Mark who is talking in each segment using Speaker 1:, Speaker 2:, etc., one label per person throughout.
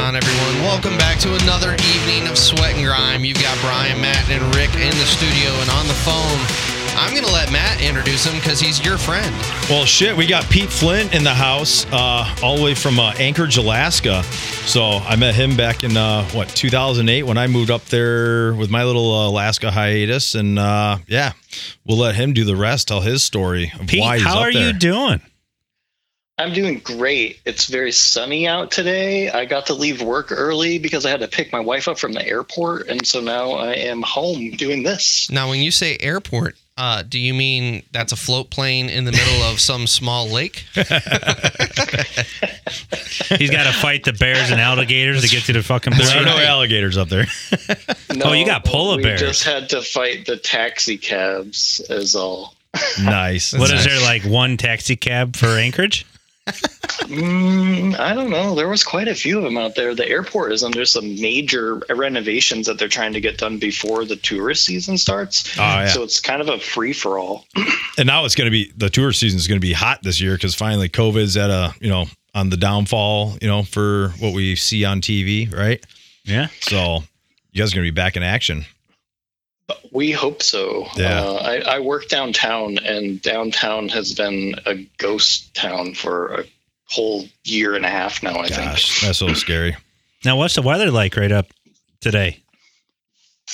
Speaker 1: on, everyone? Welcome back to another evening of Sweat and Grime. You've got Brian, Matt, and Rick in the studio and on the phone. I'm going to let Matt introduce him because he's your friend.
Speaker 2: Well, shit, we got Pete Flint in the house, uh, all the way from uh, Anchorage, Alaska. So I met him back in uh, what 2008 when I moved up there with my little uh, Alaska hiatus, and uh, yeah, we'll let him do the rest, tell his story of
Speaker 3: Pete,
Speaker 2: why he's
Speaker 3: how are
Speaker 2: there.
Speaker 3: you doing?
Speaker 4: I'm doing great. It's very sunny out today. I got to leave work early because I had to pick my wife up from the airport, and so now I am home doing this.
Speaker 1: Now, when you say airport, uh, do you mean that's a float plane in the middle of some small lake?
Speaker 3: He's got to fight the bears and alligators to get to the fucking
Speaker 2: There are no alligators up there.
Speaker 3: Oh, you got polar
Speaker 4: we
Speaker 3: bears.
Speaker 4: just had to fight the taxi cabs, is all.
Speaker 2: nice.
Speaker 3: What is
Speaker 2: Nice.
Speaker 3: there like one taxi cab for Anchorage?
Speaker 4: Mm, I don't know. There was quite a few of them out there. The airport is under some major renovations that they're trying to get done before the tourist season starts.
Speaker 2: Oh, yeah.
Speaker 4: So it's kind of a free for all.
Speaker 2: And now it's going to be the tour season is going to be hot this year because finally COVID's at a you know on the downfall. You know for what we see on TV, right?
Speaker 3: Yeah.
Speaker 2: So you guys are going to be back in action.
Speaker 4: We hope so.
Speaker 2: Yeah.
Speaker 4: Uh, I, I work downtown, and downtown has been a ghost town for a whole year and a half now. I
Speaker 2: Gosh, that's so scary.
Speaker 3: Now, what's the weather like right up today?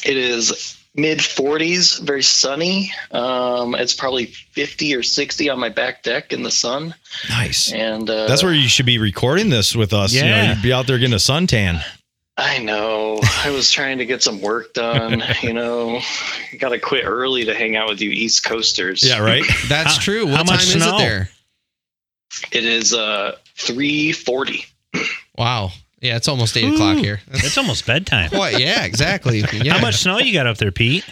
Speaker 4: it is mid 40s, very sunny. Um, it's probably 50 or 60 on my back deck in the sun,
Speaker 2: Nice.
Speaker 4: and uh,
Speaker 2: That's where you should be recording this with us. You know,
Speaker 3: Yeah.
Speaker 2: you'd be out there getting a suntan.
Speaker 4: I know. I was trying to get some work done. you know, got to quit early to hang out with you East Coasters.
Speaker 2: Yeah, right.
Speaker 1: That's
Speaker 3: How-
Speaker 1: true.
Speaker 3: how
Speaker 1: time
Speaker 3: much
Speaker 1: is
Speaker 3: snow?
Speaker 1: it there?
Speaker 4: It is uh 340.
Speaker 1: Wow. Yeah, it's almost 8 o'clock here.
Speaker 3: It's almost bedtime.
Speaker 1: What? Yeah, exactly. Yeah.
Speaker 3: How much snow you got up there, Pete?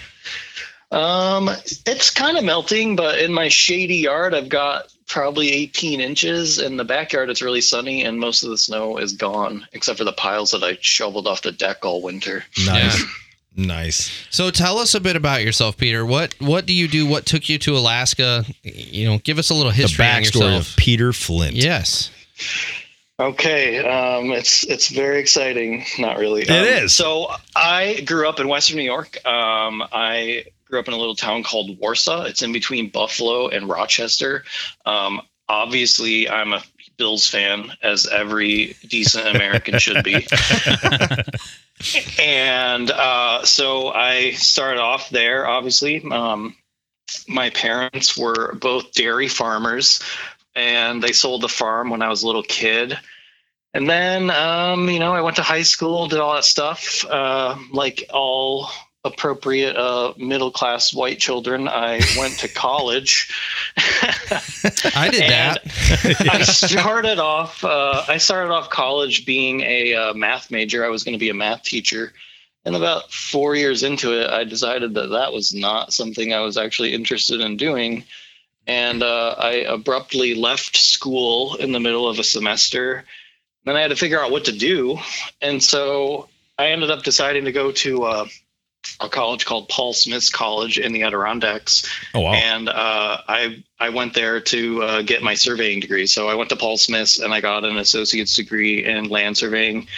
Speaker 4: Um, it's kind of melting, but in my shady yard, I've got probably 18 inches. In the backyard, it's really sunny, and most of the snow is gone, except for the piles that I shoveled off the deck all winter.
Speaker 2: Nice. Nice.
Speaker 1: So tell us a bit about yourself, Peter. What what do you do? What took you to Alaska? You know, give us a little history on
Speaker 2: backstory
Speaker 1: yourself.
Speaker 2: of Peter Flint.
Speaker 1: yes.
Speaker 4: Okay, um, it's it's very exciting. Not really.
Speaker 2: It
Speaker 4: It is.
Speaker 2: is.
Speaker 4: So I grew up in Western New York. Um, I grew up in a little town called Warsaw. It's in between Buffalo and Rochester. Um, obviously, I'm a Bills fan, as every decent American should be. and uh, so I started off there. Obviously, um, my parents were both dairy farmers, and they sold the farm when I was a little kid. And then, um, you know, I went to high school, did all that stuff. Uh, like all appropriate uh, middle class white children, I went to college.
Speaker 1: I did that.
Speaker 4: I started off. Uh, I started off college being a uh, math major. I was going to be a math teacher, and about four years into it, I decided that that was not something I was actually interested in doing, and uh, I abruptly left school in the middle of a semester. Then I had to figure out what to do, and so I ended up deciding to go to uh, a college called Paul Smith's College in the Adirondacks
Speaker 2: Oh wow.
Speaker 4: and uh, I I went there to uh, get my surveying degree. So I went to Paul Smith's and I got an associate's degree in land surveying.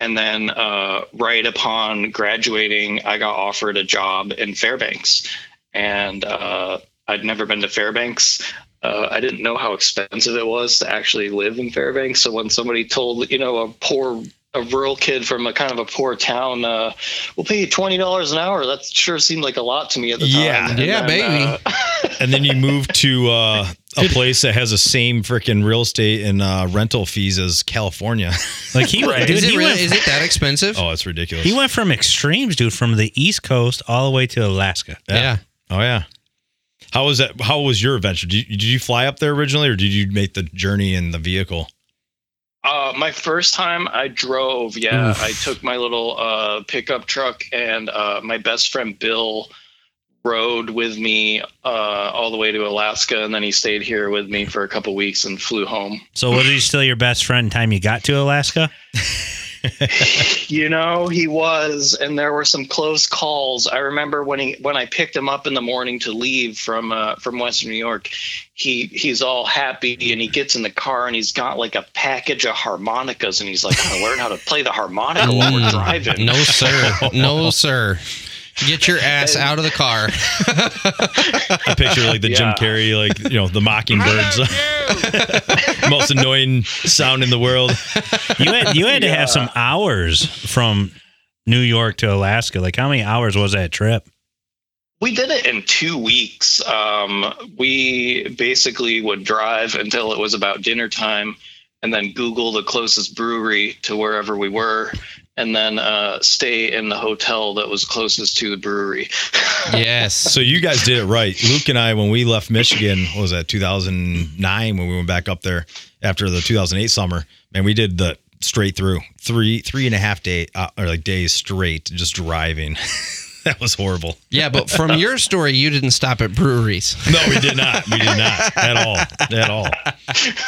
Speaker 4: And then uh, right upon graduating, I got offered a job in Fairbanks, and uh, I'd never been to Fairbanks. Uh, I didn't know how expensive it was to actually live in Fairbanks. So when somebody told you know a poor a rural kid from a kind of a poor town, uh, we'll pay you twenty dollars an hour. That sure seemed like a lot to me at the time.
Speaker 2: Yeah.
Speaker 4: And
Speaker 1: Yeah,
Speaker 4: then,
Speaker 1: baby.
Speaker 4: uh,
Speaker 2: and then you move to uh, a place that has the same freaking real estate and uh, rental fees as California.
Speaker 3: Like he,
Speaker 4: Right.
Speaker 3: dude,
Speaker 1: Is it,
Speaker 3: he,
Speaker 1: really,
Speaker 3: went,
Speaker 1: is it that expensive?
Speaker 2: oh, it's ridiculous.
Speaker 3: he went from extremes, dude, from the East Coast all the way to Alaska.
Speaker 1: yeah.
Speaker 2: Oh yeah. How was that? How was your adventure? Did you, did you fly up there originally, or did you make the journey in the vehicle?
Speaker 4: Uh, my first time I drove, yeah,
Speaker 3: Oof.
Speaker 4: I took my little uh, pickup truck, and uh, my best friend Bill rode with me uh, all the way to Alaska, and then he stayed here with me for a couple weeks and flew home.
Speaker 3: So was he still your best friend time you got to Alaska?
Speaker 4: you know, he was, and there were some close calls. I remember when he when I picked him up in the morning to leave from uh, from Western New York, he he's all happy and he gets in the car and he's got like a package of harmonicas and he's like, I'm learn how to play the harmonica while we're driving.
Speaker 1: Mm. No, sir. No, sir. Get your ass out of the car.
Speaker 2: I picture like the Jim Carrey, like you know, the mockingbirds, most annoying sound in the world.
Speaker 3: You had you had to have some hours from New York to Alaska. Like how many hours was that trip?
Speaker 4: We did it in two weeks. Um, we basically would drive until it was about dinner time and then Google the closest brewery to wherever we were and then uh, stay in the hotel that was closest to the brewery.
Speaker 1: Yes.
Speaker 2: So you guys did it right. Luke and I, when we left Michigan, what was that 2009 when we went back up there after the 2008 summer, man, we did the straight through three three and a half day uh, or like days straight just driving. that was horrible.
Speaker 1: Yeah, but from your story, you didn't stop at breweries.
Speaker 2: No, we did not. We did not at all. At all.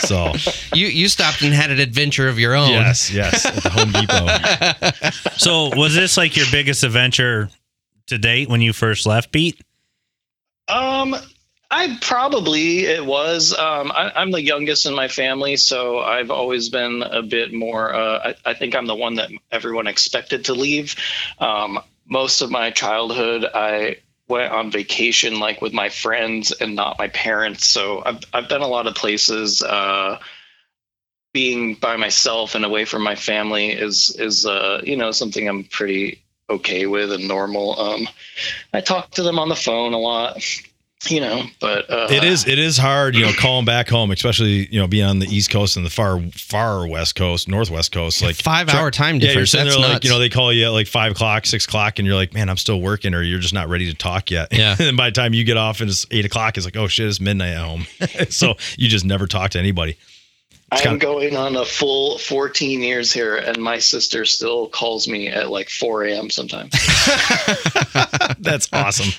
Speaker 2: So
Speaker 1: You you stopped and had an adventure of your own.
Speaker 2: yes, yes, at the Home Depot.
Speaker 3: So was this like your biggest adventure to date when you first left, Pete?
Speaker 4: Um, I probably it was. Um, I, I'm the youngest in my family, so I've always been a bit more. Uh, I, I think I'm the one that everyone expected to leave. Um, most of my childhood, I went on vacation like with my friends and not my parents. So I've I've been a lot of places. Uh, being by myself and away from my family is is uh, you know something I'm pretty okay with and normal. Um, I talk to them on the phone a lot, you know, but uh,
Speaker 2: It is it is hard, you know, calling back home, especially you know being on the East Coast and the far far West Coast, Northwest Coast, like
Speaker 1: Five hour time difference
Speaker 2: Yeah, you're
Speaker 1: difference.
Speaker 2: sitting
Speaker 1: That's
Speaker 2: there
Speaker 1: nuts.
Speaker 2: like you know they call you at like five o'clock, six o'clock, and you're like, man, I'm still working, or you're just not ready to talk yet.
Speaker 1: Yeah.
Speaker 2: and then by the time you get off and it's eight o'clock, it's like, oh shit, it's midnight at home. so you just never talk to anybody.
Speaker 4: I'm
Speaker 2: kinda-
Speaker 4: going on a full 14 years here, and my sister still calls me at like 4 a.m. sometimes.
Speaker 2: That's awesome.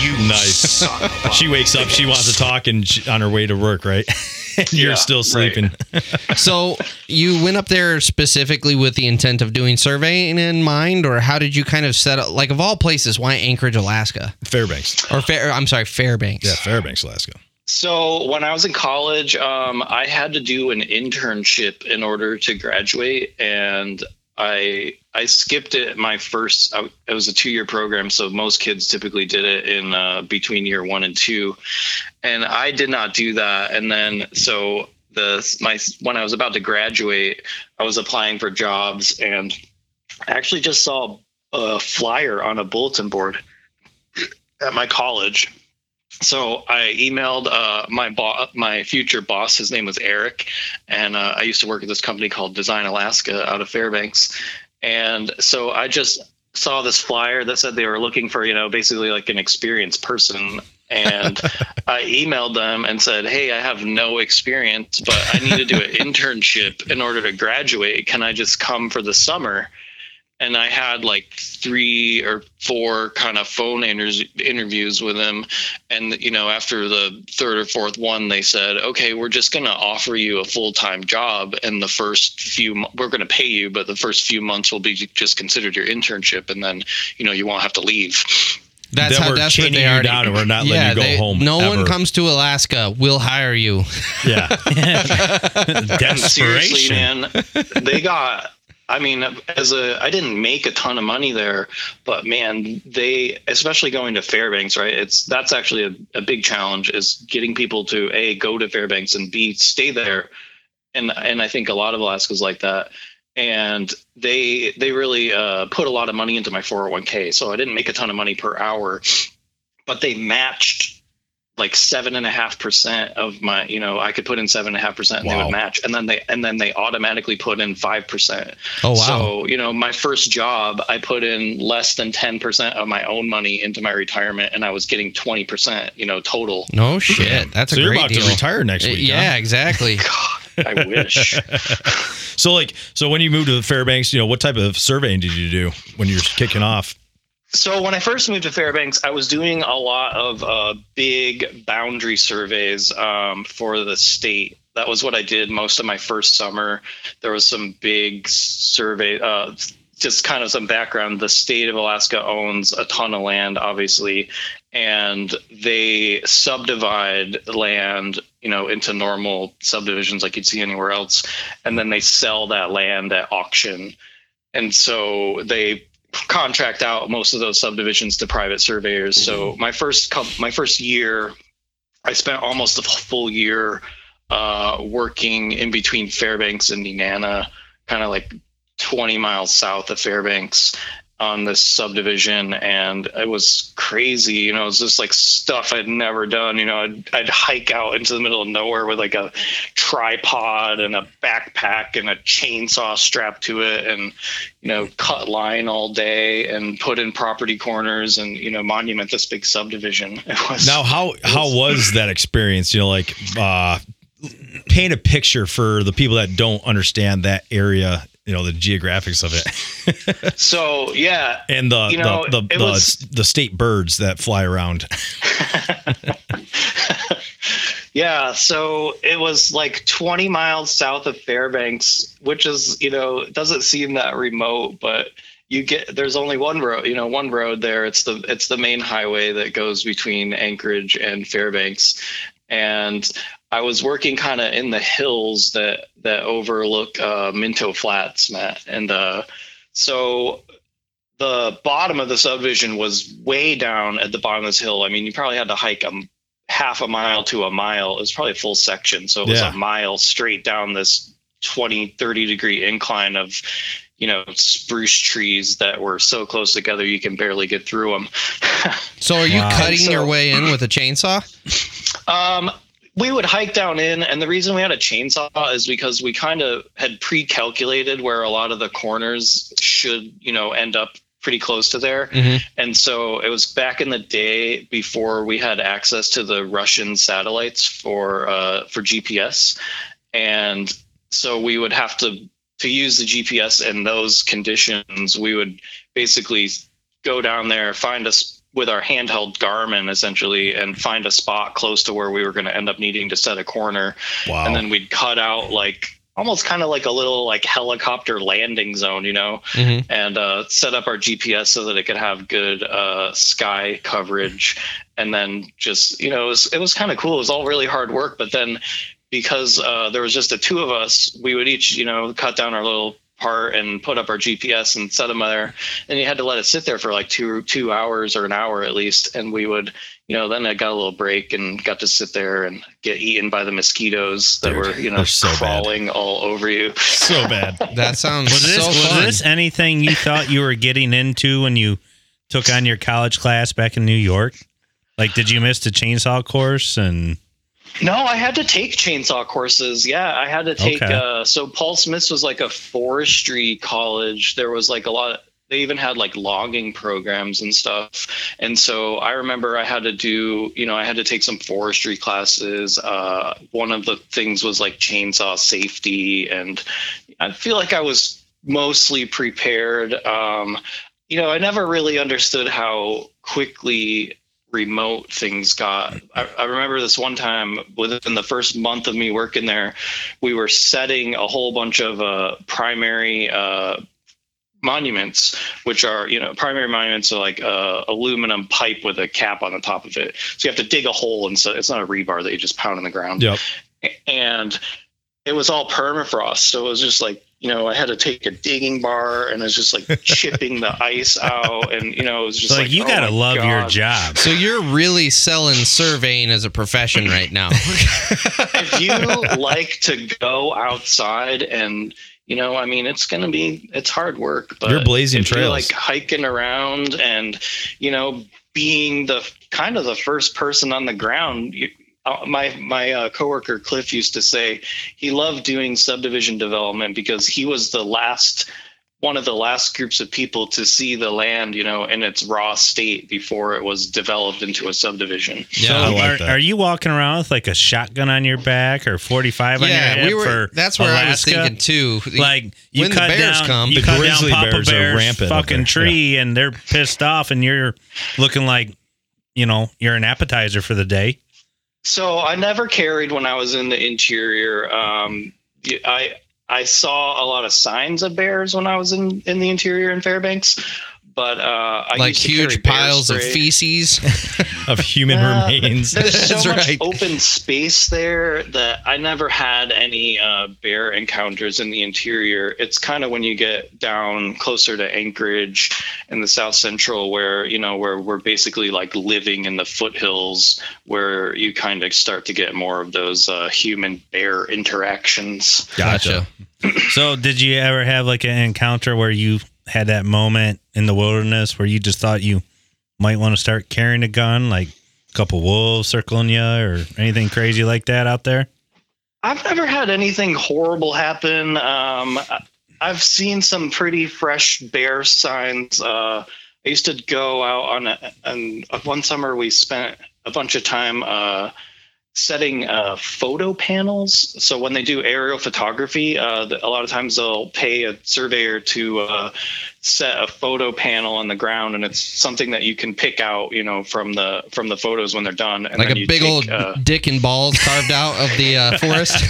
Speaker 4: you
Speaker 2: Nice.
Speaker 4: son of a-
Speaker 2: she wakes up, she wants to talk, and she, on her way to work, right? and you're
Speaker 4: Yeah,
Speaker 2: still
Speaker 4: right.
Speaker 2: sleeping.
Speaker 1: so you went up there specifically with the intent of doing surveying in mind, or how did you kind of set up? Like of all places, why Anchorage, Alaska,
Speaker 2: Fairbanks.
Speaker 1: or Fair? I'm sorry, Fairbanks.
Speaker 2: Yeah, Fairbanks, Alaska.
Speaker 4: So when I was in college, um, I had to do an internship in order to graduate, and I I skipped it my first. It was a two year program, so most kids typically did it in uh, between year one and two, and I did not do that. And then so the my when I was about to graduate, I was applying for jobs, and I actually just saw a flyer on a bulletin board at my college so I emailed uh, my boss, my future boss. His name was Eric, and uh, I used to work at this company called Design Alaska out of Fairbanks. And so I just saw this flyer that said they were looking for, you know, basically like an experienced person. And I emailed them and said, "Hey, I have no experience, but I need to do an internship in order to graduate. Can I just come for the summer?" And I had like three or four kind of phone inter- interviews with him. And, you know, after the third or fourth one, they said, okay, we're just going to offer you a full time job. And the first few, mo- we're going to pay you, but the first few months will be just considered your internship. And then, you know, you won't have to leave.
Speaker 1: That's
Speaker 2: Then
Speaker 1: how
Speaker 2: we're
Speaker 1: that's what
Speaker 2: chaining
Speaker 1: they
Speaker 2: you
Speaker 1: already.
Speaker 2: down and we're not letting you go
Speaker 1: they-
Speaker 2: home
Speaker 1: No one comes to Alaska. We'll hire you.
Speaker 2: Yeah.
Speaker 4: And seriously,
Speaker 3: Desperation.
Speaker 4: man, they got. I mean, as a, I didn't make a ton of money there, but man, they, especially going to Fairbanks, right? It's that's actually a, a big challenge is getting people to a go to Fairbanks and b stay there, and and I think a lot of Alaska's like that, and they they really uh, put a lot of money into my 401k, so I didn't make a ton of money per hour, but they matched like seven and a half percent of my you know i could put in seven and a half percent and they would match and then they and then they automatically put in five percent
Speaker 1: Oh wow.
Speaker 4: so you know my first job i put in less than 10 percent of my own money into my retirement and i was getting 20 percent you know total
Speaker 1: no shit. That's
Speaker 2: so
Speaker 1: a
Speaker 2: you're
Speaker 1: great
Speaker 2: about
Speaker 1: deal.
Speaker 2: to retire next
Speaker 1: Uh,
Speaker 2: week.
Speaker 1: yeah,
Speaker 2: huh?
Speaker 1: exactly.
Speaker 4: god i wish
Speaker 2: So like, so when you moved to the Fairbanks, you know, what type of surveying did you do when you're kicking off?
Speaker 4: So when I first moved to Fairbanks, I was doing a lot of uh, big boundary surveys um, for the state, that was what I did most of my first summer. There was some big survey, uh, just kind of some background. The state of Alaska owns a ton of land, obviously, and they subdivide land, you know, into normal subdivisions like you'd see anywhere else, and then they sell that land at auction. And so they contract out most of those subdivisions to private surveyors. So my first my first year, I spent almost a full year uh, working in between Fairbanks and Nenana, kind of like 20 miles south of Fairbanks on this subdivision and it was crazy you know it was just like stuff i'd never done you know I'd, I'd hike out into the middle of nowhere with like a tripod and a backpack and a chainsaw strapped to it and you know cut line all day and put in property corners and you know monument this big subdivision it was
Speaker 2: Now, how how was that experience? You know, like uh, paint a picture for the people that don't understand that area. You know, the geographics of it,
Speaker 4: so yeah
Speaker 2: and the
Speaker 4: You know,
Speaker 2: the the, the,
Speaker 4: was-
Speaker 2: the state birds that fly around.
Speaker 4: Yeah, so it was like 20 miles south of Fairbanks, which is, you know, doesn't seem that remote, but you get there's only one road, you know, one road there. It's the it's the main highway that goes between Anchorage and Fairbanks. And I was working kind of in the hills that that overlook uh, Minto Flats, Matt. And uh, so the bottom of the subdivision was way down at the bottom of this hill. I mean, you probably had to hike a half a mile to a mile. It was probably a full section. So it was
Speaker 2: Yeah.
Speaker 4: a mile straight down this 20, 30 degree incline of, you know, spruce trees that were so close together you can barely get through them.
Speaker 1: So are you
Speaker 3: Wow.
Speaker 1: cutting
Speaker 4: So-
Speaker 1: your way in with a chainsaw?
Speaker 4: Um, we would hike down in, and the reason we had a chainsaw is because we kind of had pre-calculated where a lot of the corners should, you know, end up pretty close to there.
Speaker 1: Mhm.
Speaker 4: And so it was back in the day before we had access to the Russian satellites for uh, for GPS, and so we would have to to use the GPS in those conditions. We would basically go down there, find us with our handheld Garmin essentially, and find a spot close to where we were going to end up needing to set a corner,
Speaker 2: Wow.
Speaker 4: and then we'd cut out like almost kind of like a little like helicopter landing zone, you know,
Speaker 1: Mhm.
Speaker 4: and uh, set up our GPS so that it could have good uh, sky coverage. And then just, you know, it was, it was kind of cool. It was all really hard work. But then because uh, there was just the two of us, we would each, you know, cut down our little part and put up our GPS and set them there. And you had to let it sit there for like two two hours or an hour at least. And we would, you know, then I got a little break and got to sit there and get eaten by the mosquitoes that
Speaker 2: Dude,
Speaker 4: were, you know,
Speaker 2: they're so bad.
Speaker 4: crawling all over you.
Speaker 2: so bad.
Speaker 1: That sounds
Speaker 3: Was this
Speaker 1: so
Speaker 3: was
Speaker 1: fun.
Speaker 3: this anything you thought you were getting into when you took on your college class back in New York? Like, did you miss the chainsaw course? And
Speaker 4: No, I had to take chainsaw courses. Yeah, I had to take.
Speaker 3: Okay.
Speaker 4: Uh, so Paul Smith's was like a forestry college. There was like a lot. They even had like logging programs and stuff. And so I remember I had to do. You know, I had to take some forestry classes. Uh, one of the things was like chainsaw safety, and I feel like I was mostly prepared. Um, you know, I never really understood how quickly remote things got. I, I remember this one time within the first month of me working there, we were setting a whole bunch of uh, primary uh, monuments, which are you know primary monuments are like uh, aluminum pipe with a cap on the top of it. So you have to dig a hole, and so it's not a rebar that you just pound in the ground
Speaker 2: Yep.
Speaker 4: and it was all permafrost. So it was just like, you know, I had to take a digging bar and I was just like chipping the ice out. And, you know, it was just
Speaker 3: like,
Speaker 4: like,
Speaker 3: you
Speaker 4: oh
Speaker 3: gotta
Speaker 4: my
Speaker 3: love your job.
Speaker 1: So you're really selling surveying as a profession right now.
Speaker 4: if you like to go outside and, you know, I mean, it's going to be, it's hard work, but
Speaker 2: You're blazing
Speaker 4: if you
Speaker 2: trails.
Speaker 4: like hiking around and, you know, being the kind of the first person on the ground, you, my my uh, coworker Cliff used to say he loved doing subdivision development because he was the last one of the last groups of people to see the land, you know, in its raw state before it was developed into a subdivision.
Speaker 1: Yeah.
Speaker 2: I like
Speaker 3: are, are you walking around with like a shotgun on your back or 45 on your
Speaker 1: yeah,
Speaker 3: hip
Speaker 1: we were.
Speaker 3: for
Speaker 1: That's where I was
Speaker 3: Alaska?
Speaker 1: thinking too.
Speaker 3: Like you
Speaker 1: when the bears
Speaker 3: down,
Speaker 1: come,
Speaker 3: you
Speaker 2: The
Speaker 3: cut
Speaker 2: grizzly
Speaker 3: down Papa
Speaker 2: bears are
Speaker 3: Bear's
Speaker 2: rampant up
Speaker 3: fucking
Speaker 2: there.
Speaker 3: tree, and they're pissed off, and you're looking like, you know, you're an appetizer for the day.
Speaker 4: So I never carried when I was in the interior. Um, y- I I saw a lot of signs of bears when I was in in the interior in Fairbanks, but uh, I
Speaker 1: like
Speaker 4: used to carry
Speaker 1: huge
Speaker 4: bear
Speaker 1: piles of feces.
Speaker 2: of human
Speaker 4: Uh,
Speaker 2: remains.
Speaker 4: There's so
Speaker 1: That's
Speaker 4: much
Speaker 1: right.
Speaker 4: open space there that I never had any uh, bear encounters in the interior. It's kind of when you get down closer to Anchorage in the South Central, where you know where we're basically like living in the foothills, where you kind of start to get more of those uh, human bear interactions.
Speaker 2: Gotcha.
Speaker 3: So, did you ever have like an encounter where you had that moment in the wilderness where you just thought you might want to start carrying a gun, like a couple wolves circling you or anything crazy like that out there?
Speaker 4: I've never had anything horrible happen. Um, I've seen some pretty fresh bear signs. Uh, I used to go out on a, on one summer. We spent a bunch of time uh, setting uh, photo panels. So when they do aerial photography, uh, a lot of times they'll pay a surveyor to uh, set a photo panel on the ground, and it's something that you can pick out, you know, from the from the photos when they're done. And
Speaker 1: like a big
Speaker 4: take,
Speaker 1: old
Speaker 4: uh,
Speaker 1: dick and balls carved out of the uh, forest.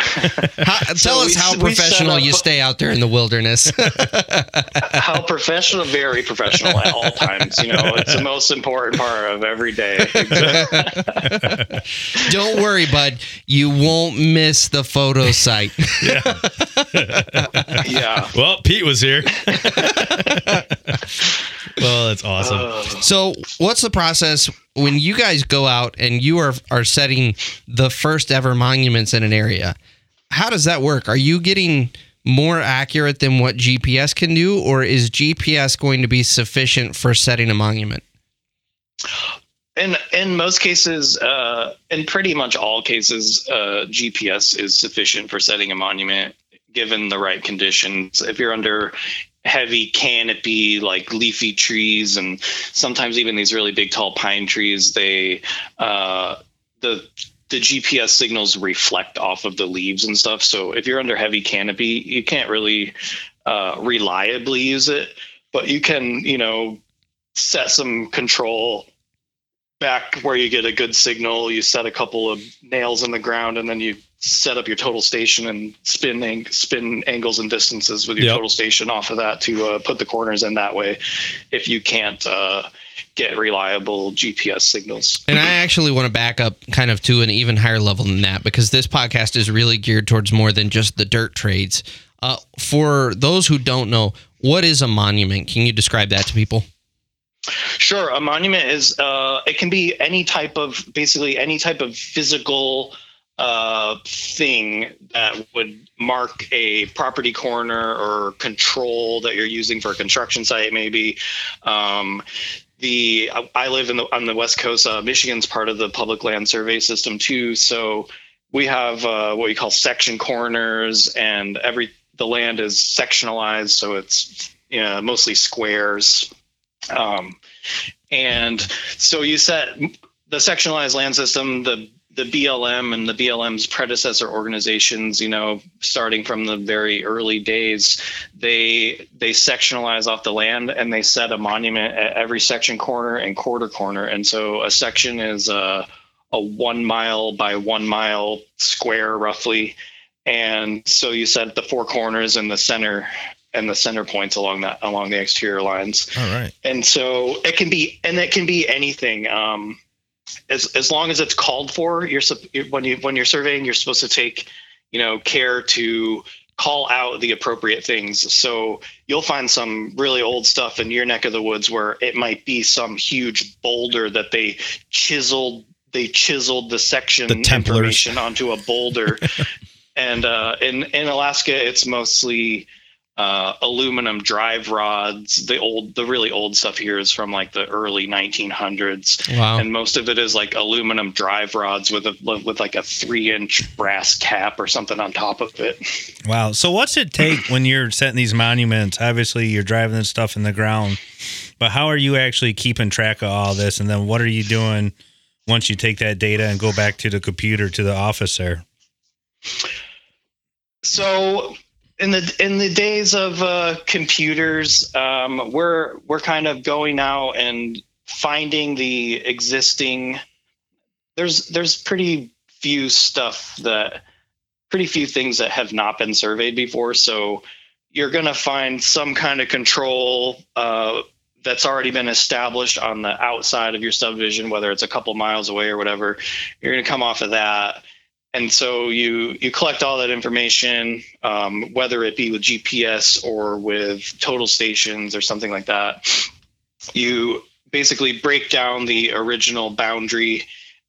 Speaker 1: How,
Speaker 4: So
Speaker 1: tell us
Speaker 4: we-
Speaker 1: how professional
Speaker 4: up-
Speaker 1: you stay out there in the wilderness.
Speaker 4: how professional, very professional at all times. You know, it's the most important part of every day.
Speaker 1: Don't worry, bud. You won't miss the photo site.
Speaker 4: Yeah.
Speaker 2: Well, Pete was here. well, that's awesome.
Speaker 4: Uh,
Speaker 1: So, what's the process when you guys go out and you are are setting the first ever monuments in an area? How does that work? Are you getting more accurate than what GPS can do, or is GPS going to be sufficient for setting a monument?
Speaker 4: in in most cases, uh, in pretty much all cases, uh, GPS is sufficient for setting a monument given the right conditions. If you're under heavy canopy like leafy trees and sometimes even these really big tall pine trees they uh, the the GPS signals reflect off of the leaves and stuff. So if you're under heavy canopy, you can't really uh, reliably use it, but you can, you know, set some control back where you get a good signal. You set a couple of nails in the ground, and then you set up your total station and spin ang- spin angles and distances with your
Speaker 2: Yep.
Speaker 4: total station off of that to uh, put the corners in that way. If you can't uh, get reliable GPS signals.
Speaker 1: And I actually want to back up kind of to an even higher level than that because this podcast is really geared towards more than just the dirt trades. Uh, for those who don't know, what is a monument? Can you describe that to people?
Speaker 4: Sure, a monument is uh, it can be any type of basically any type of physical uh, thing that would mark a property corner or control that you're using for a construction site, maybe. Um, the I- live in the on the west coast. Uh, Michigan's part of the public land survey system too, so we have uh, what we call section corners, and every the land is sectionalized, so it's you know, mostly squares. Um, and so you set the sectionalized land system, the the BLM and the BLM's predecessor organizations, you know, starting from the very early days, they they sectionalize off the land and they set a monument at every section corner and quarter corner. And so a section is a a one mile by one mile square roughly. And so you set the four corners and the center and the center points along that along the exterior lines
Speaker 2: All right.
Speaker 4: and so it can be and it can be anything um as as long as it's called for you're when you when you're surveying you're supposed to take you know care to call out the appropriate things so you'll find some really old stuff in your neck of the woods where it might be some huge boulder that they chiseled they chiseled the section
Speaker 2: The Templars.
Speaker 4: information onto a boulder and uh in in alaska it's mostly uh, aluminum drive rods. The old, the really old stuff here is from like the early 1900s,
Speaker 1: Wow.
Speaker 4: and most of it is like aluminum drive rods with a with like a three inch brass cap or something on top of it.
Speaker 3: Wow. So what's it take when you're setting these monuments? Obviously, you're driving this stuff in the ground, but how are you actually keeping track of all this? And then what are you doing once you take that data and go back to the computer to the office there?
Speaker 4: So in the in the days of uh, computers, um, we're we're kind of going out and finding the existing there's there's pretty few stuff that pretty few things that have not been surveyed before. So you're going to find some kind of control uh, that's already been established on the outside of your subdivision whether it's a couple miles away or whatever. You're going to come off of that and so you you collect all that information um, whether it be with gps or with total stations or something like that. You basically break down the original boundary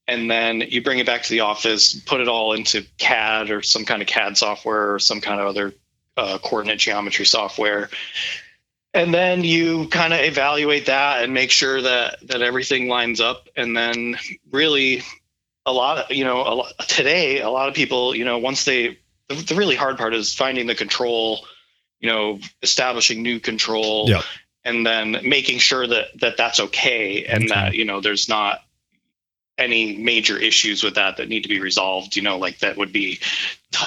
Speaker 4: and then you bring it back to the office put it all into cad or some kind of cad software or some kind of other uh, coordinate geometry software. And then you kind of evaluate that and make sure that that everything lines up and then really a lot of you know a lot, today a lot of people you know once they the, the really hard part is finding the control you know establishing new control
Speaker 2: Yep.
Speaker 4: and then making sure that that that's okay and
Speaker 2: Okay.
Speaker 4: that you know there's not any major issues with that that need to be resolved you know like that would be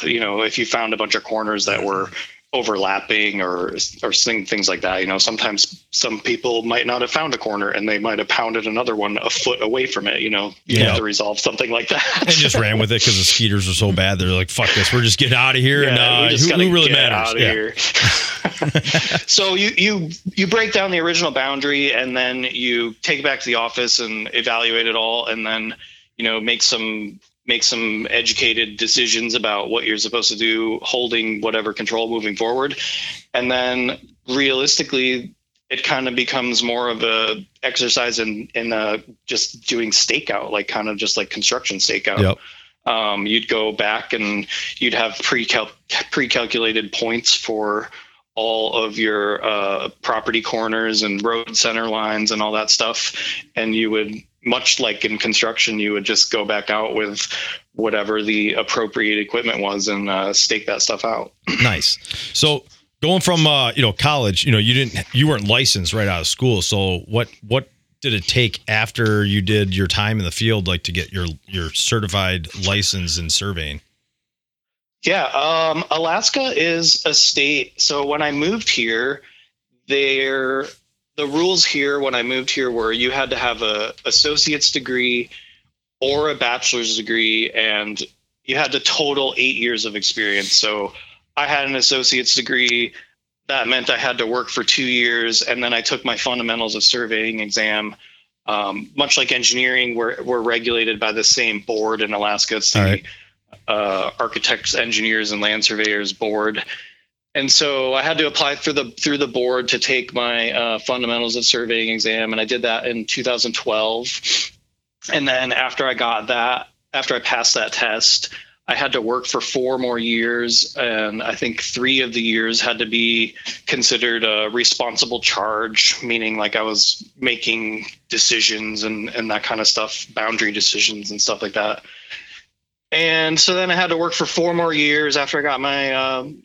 Speaker 4: you know if you found a bunch of corners that were overlapping or or thing- things like that you know sometimes some people might not have found a corner and they might have pounded another one a foot away from it you know you
Speaker 2: Yeah.
Speaker 4: have to resolve something like that
Speaker 2: and just ran with it because the skeeters are so bad. They're like, "Fuck this, we're just getting out of here."
Speaker 4: Yeah, we
Speaker 2: uh, who, who really
Speaker 4: get
Speaker 2: matters?
Speaker 4: out of
Speaker 2: Yeah.
Speaker 4: here. so you you you break down the original boundary and then you take it back to the office and evaluate it all and then you know make some make some educated decisions about what you're supposed to do holding whatever control moving forward. And then realistically it kind of becomes more of a exercise in in uh, just doing stakeout like kind of just like construction stakeout.
Speaker 2: Yep.
Speaker 4: um, you'd go back and you'd have pre-cal- pre-calculated points for all of your uh, property corners and road center lines and all that stuff. And you would much like in construction you would just go back out with whatever the appropriate equipment was and uh, stake that stuff out
Speaker 2: Nice. So going from uh, you know college, you know you didn't you weren't licensed right out of school. So what what did it take after you did your time in the field, like to get your your certified license in surveying?
Speaker 4: Yeah, um, Alaska is a state. So when I moved here, there the rules here when I moved here were you had to have a associate's degree or a bachelor's degree, and you had to total eight years of experience. So I had an associate's degree. That meant I had to work for two years, and then I took my fundamentals of surveying exam. Um, much like engineering, we're, we're regulated by the same board in Alaska. It's the
Speaker 2: right.
Speaker 4: uh, architects, engineers, and land surveyors board. And so I had to apply through the through the board to take my uh, fundamentals of surveying exam, and I did that in 2012. And then after I got that, after I passed that test, I had to work for four more years, and I think three of the years had to be considered a responsible charge, meaning like I was making decisions and and that kind of stuff, boundary decisions and stuff like that. And so then I had to work for four more years after I got my um,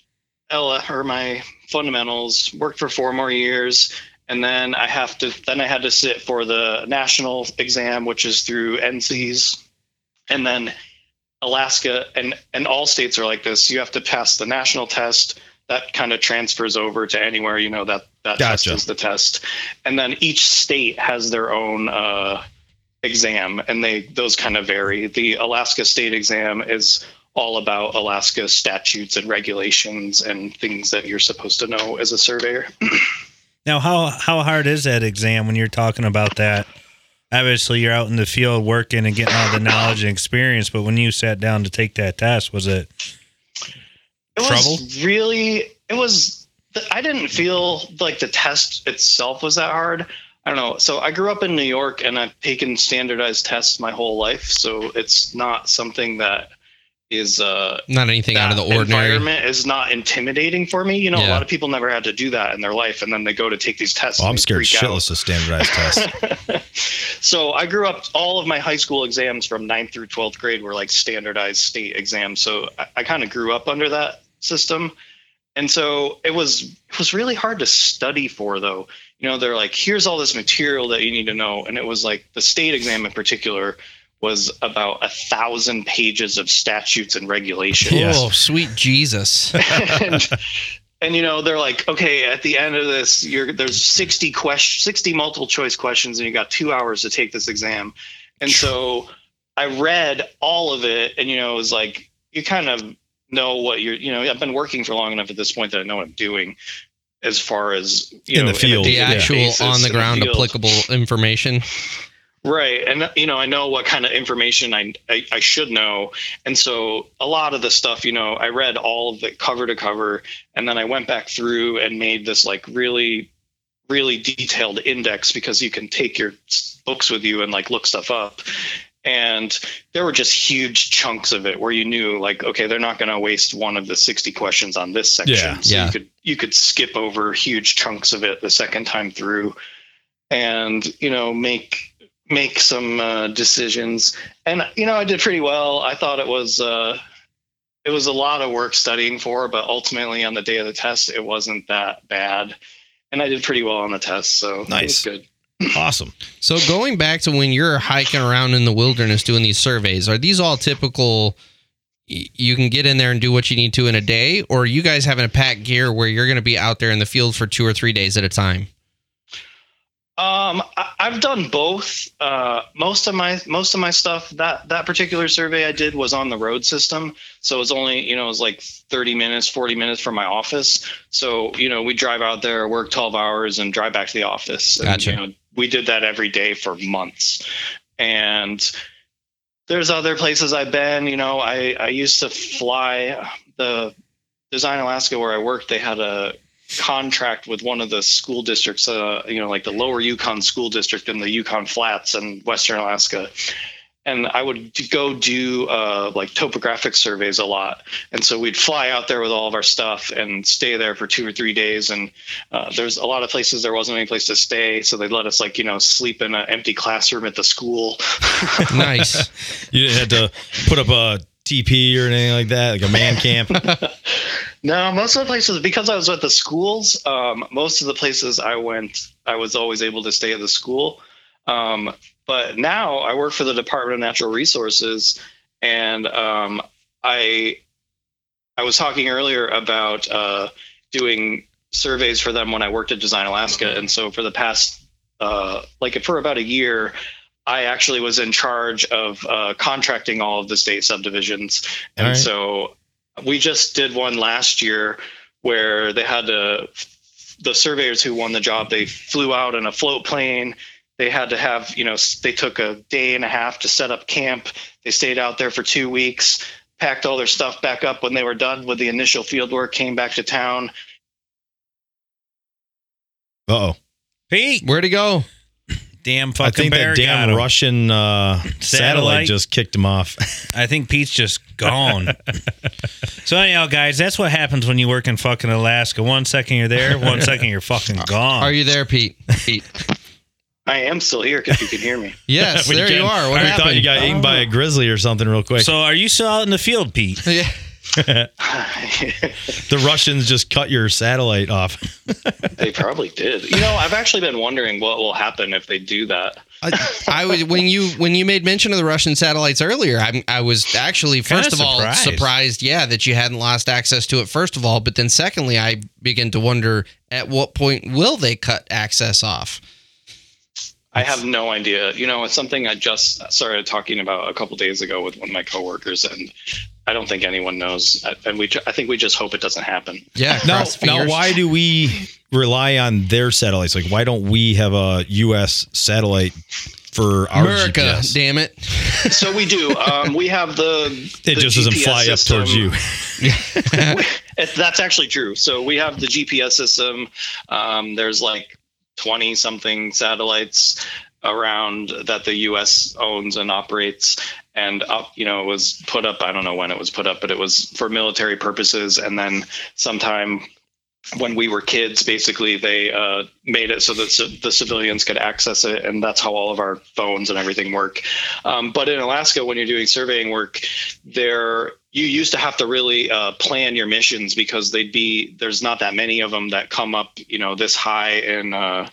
Speaker 4: Ella or my fundamentals. Worked for four more years, and then I have to. Then I had to sit for the national exam, which is through NCEES, and then Alaska and and all states are like this. You have to pass the national test. That kind of transfers over to anywhere you know that that test
Speaker 2: Gotcha.
Speaker 4: is the test, and then each state has their own. Uh, exam and they those kind of vary the alaska state exam is all about alaska statutes and regulations and things that you're supposed to know as a surveyor
Speaker 3: Now, how how hard is that exam when you're talking about that? Obviously, you're out in the field working and getting all the knowledge and experience, but when you sat down to take that test, was it
Speaker 4: it
Speaker 3: Trouble?
Speaker 4: was really it was i didn't feel like the test itself was that hard i don't know so i grew up in new york and i've taken standardized tests my whole life so it's not something that is uh
Speaker 1: Not anything out of the ordinary.
Speaker 4: environment is not intimidating for me. You know, a lot of people never had to do that in their life, and then they go to take these tests.
Speaker 2: Well, I'm scared
Speaker 4: freak out.
Speaker 2: shitless of standardized tests.
Speaker 4: so I grew up. All of my high school exams from 9th through twelfth grade were like standardized state exams. So I, I kind of grew up under that system, and so it was it was really hard to study for though. You know, they're like, here's all this material that you need to know, and it was like the state exam in particular was about a thousand pages of statutes and regulations
Speaker 2: Yeah.
Speaker 1: Oh, sweet Jesus.
Speaker 4: and, and you know they're like okay at the end of this you're there's 60 question 60 multiple choice questions and you got two hours to take this exam and so i read all of it and you know it was like you kind of know what you're you know i've been working for long enough at this point that i know what i'm doing as far as you
Speaker 2: In
Speaker 4: know
Speaker 2: the field.
Speaker 1: the
Speaker 2: Yeah.
Speaker 1: actual on the ground
Speaker 4: field.
Speaker 1: applicable information.
Speaker 4: Right. And, you know, I know what kind of information I, I, I should know. And so a lot of the stuff, you know, I read all of it cover to cover. And then I went back through and made this like really, really detailed index because you can take your books with you and like look stuff up. And there were just huge chunks of it where you knew like, okay, they're not going to waste one of the 60 questions on this section.
Speaker 2: Yeah,
Speaker 4: so
Speaker 1: yeah.
Speaker 4: you could, you could skip over huge chunks of it the second time through and, you know, make, make some uh, decisions. And you know, I did pretty well. I thought it was uh, it was a lot of work studying for, but ultimately on the day of the test, it wasn't that bad, and I did pretty well on the test. So it
Speaker 2: Nice.
Speaker 4: was good.
Speaker 2: Awesome.
Speaker 1: So going back to when you're hiking around in the wilderness doing these surveys, are these all typical? You can get in there and do what you need to in a day, or are you guys having a pack gear where you're going to be out there in the field for two or three days at a time?
Speaker 4: Um, I, I've done both. Uh, most of my most of my stuff that that particular survey I did was on the road system, so it was only you know it was like thirty minutes, forty minutes from my office. So you know we drive out there, work twelve hours, and drive back to the office. And,
Speaker 1: Gotcha.
Speaker 4: You know, we did that every day for months, and there's other places I've been. You know, I I used to fly the Design Alaska where I worked. They had a contract with one of the school districts, uh, you know, like the lower Yukon school district in the Yukon Flats in Western Alaska. And I would go do uh, like topographic surveys a lot. And so we'd fly out there with all of our stuff and stay there for two or three days. And uh, there's a lot of places there wasn't any place to stay. So they'd let us, like, you know, sleep in an empty classroom at the school.
Speaker 1: Nice.
Speaker 2: You didn't to put up a TP or anything like that, like a man camp.
Speaker 4: No, most of the places because I was at the schools. Um, most of the places I went, I was always able to stay at the school. Um, but now I work for the Department of Natural Resources, and um, I I was talking earlier about uh, doing surveys for them when I worked at Design Alaska, and so for the past uh, like for about a year. I actually was in charge of uh, contracting all of the state subdivisions, and
Speaker 2: right.
Speaker 4: so we just did one last year where they had to the surveyors who won the job they flew out in a float plane they had to have you know they took a day and a half to set up camp they stayed out there for two weeks packed all their stuff back up when they were done with the initial field work came back to town
Speaker 2: Uh oh.
Speaker 3: Pete,
Speaker 1: Where'd he go?
Speaker 3: Damn fucking I
Speaker 2: think
Speaker 3: bear
Speaker 2: that damn. Russian uh, satellite.
Speaker 3: Satellite?
Speaker 2: just kicked him off.
Speaker 3: I think Pete's just gone. so anyhow, guys, that's what happens when you work in fucking Alaska. One second you're there, one second you're fucking gone.
Speaker 1: Are you there, Pete? Pete.
Speaker 4: i am still here because you can hear me
Speaker 1: Yes,
Speaker 2: When
Speaker 1: there you,
Speaker 2: get-
Speaker 1: are. What
Speaker 2: I
Speaker 1: happened?
Speaker 2: thought you got eaten by a grizzly or something real quick.
Speaker 3: so are you still out in the field, Pete?
Speaker 1: yeah.
Speaker 2: The Russians just cut your satellite off.
Speaker 4: they probably did you know i've actually been wondering what will happen if they do that
Speaker 1: I, I was when you when you made mention of the Russian satellites earlier. I, I was actually
Speaker 3: Kinda
Speaker 1: first of all
Speaker 3: surprised.
Speaker 1: surprised, yeah, that you hadn't lost access to it. First of all, but then secondly, I begin to wonder at what point will they cut access off?
Speaker 4: I have no idea. You know, it's something I just started talking about a couple days ago with one of my coworkers, and I don't think anyone knows. And we, I think we just hope it doesn't happen.
Speaker 1: Yeah,
Speaker 2: Now, now, why do we rely on their satellites? Like, why don't we have a U.S. satellite for our
Speaker 1: America?
Speaker 2: GPS?
Speaker 1: Damn it!
Speaker 4: So we do. Um, we have the.
Speaker 2: It
Speaker 4: the
Speaker 2: just doesn't
Speaker 4: GPS
Speaker 2: fly up towards you.
Speaker 4: That's actually true. So we have the GPS system. Um, there's like 20 something satellites around that the US owns and operates. And up, you know, it was put up, I don't know when it was put up, but it was for military purposes. And then sometime when we were kids, basically they uh, made it so that the civilians could access it, and that's how all of our phones and everything work. Um, but in Alaska, when you're doing surveying work, there you used to have to really uh, plan your missions because they'd be there's not that many of them that come up, you know, this high in uh,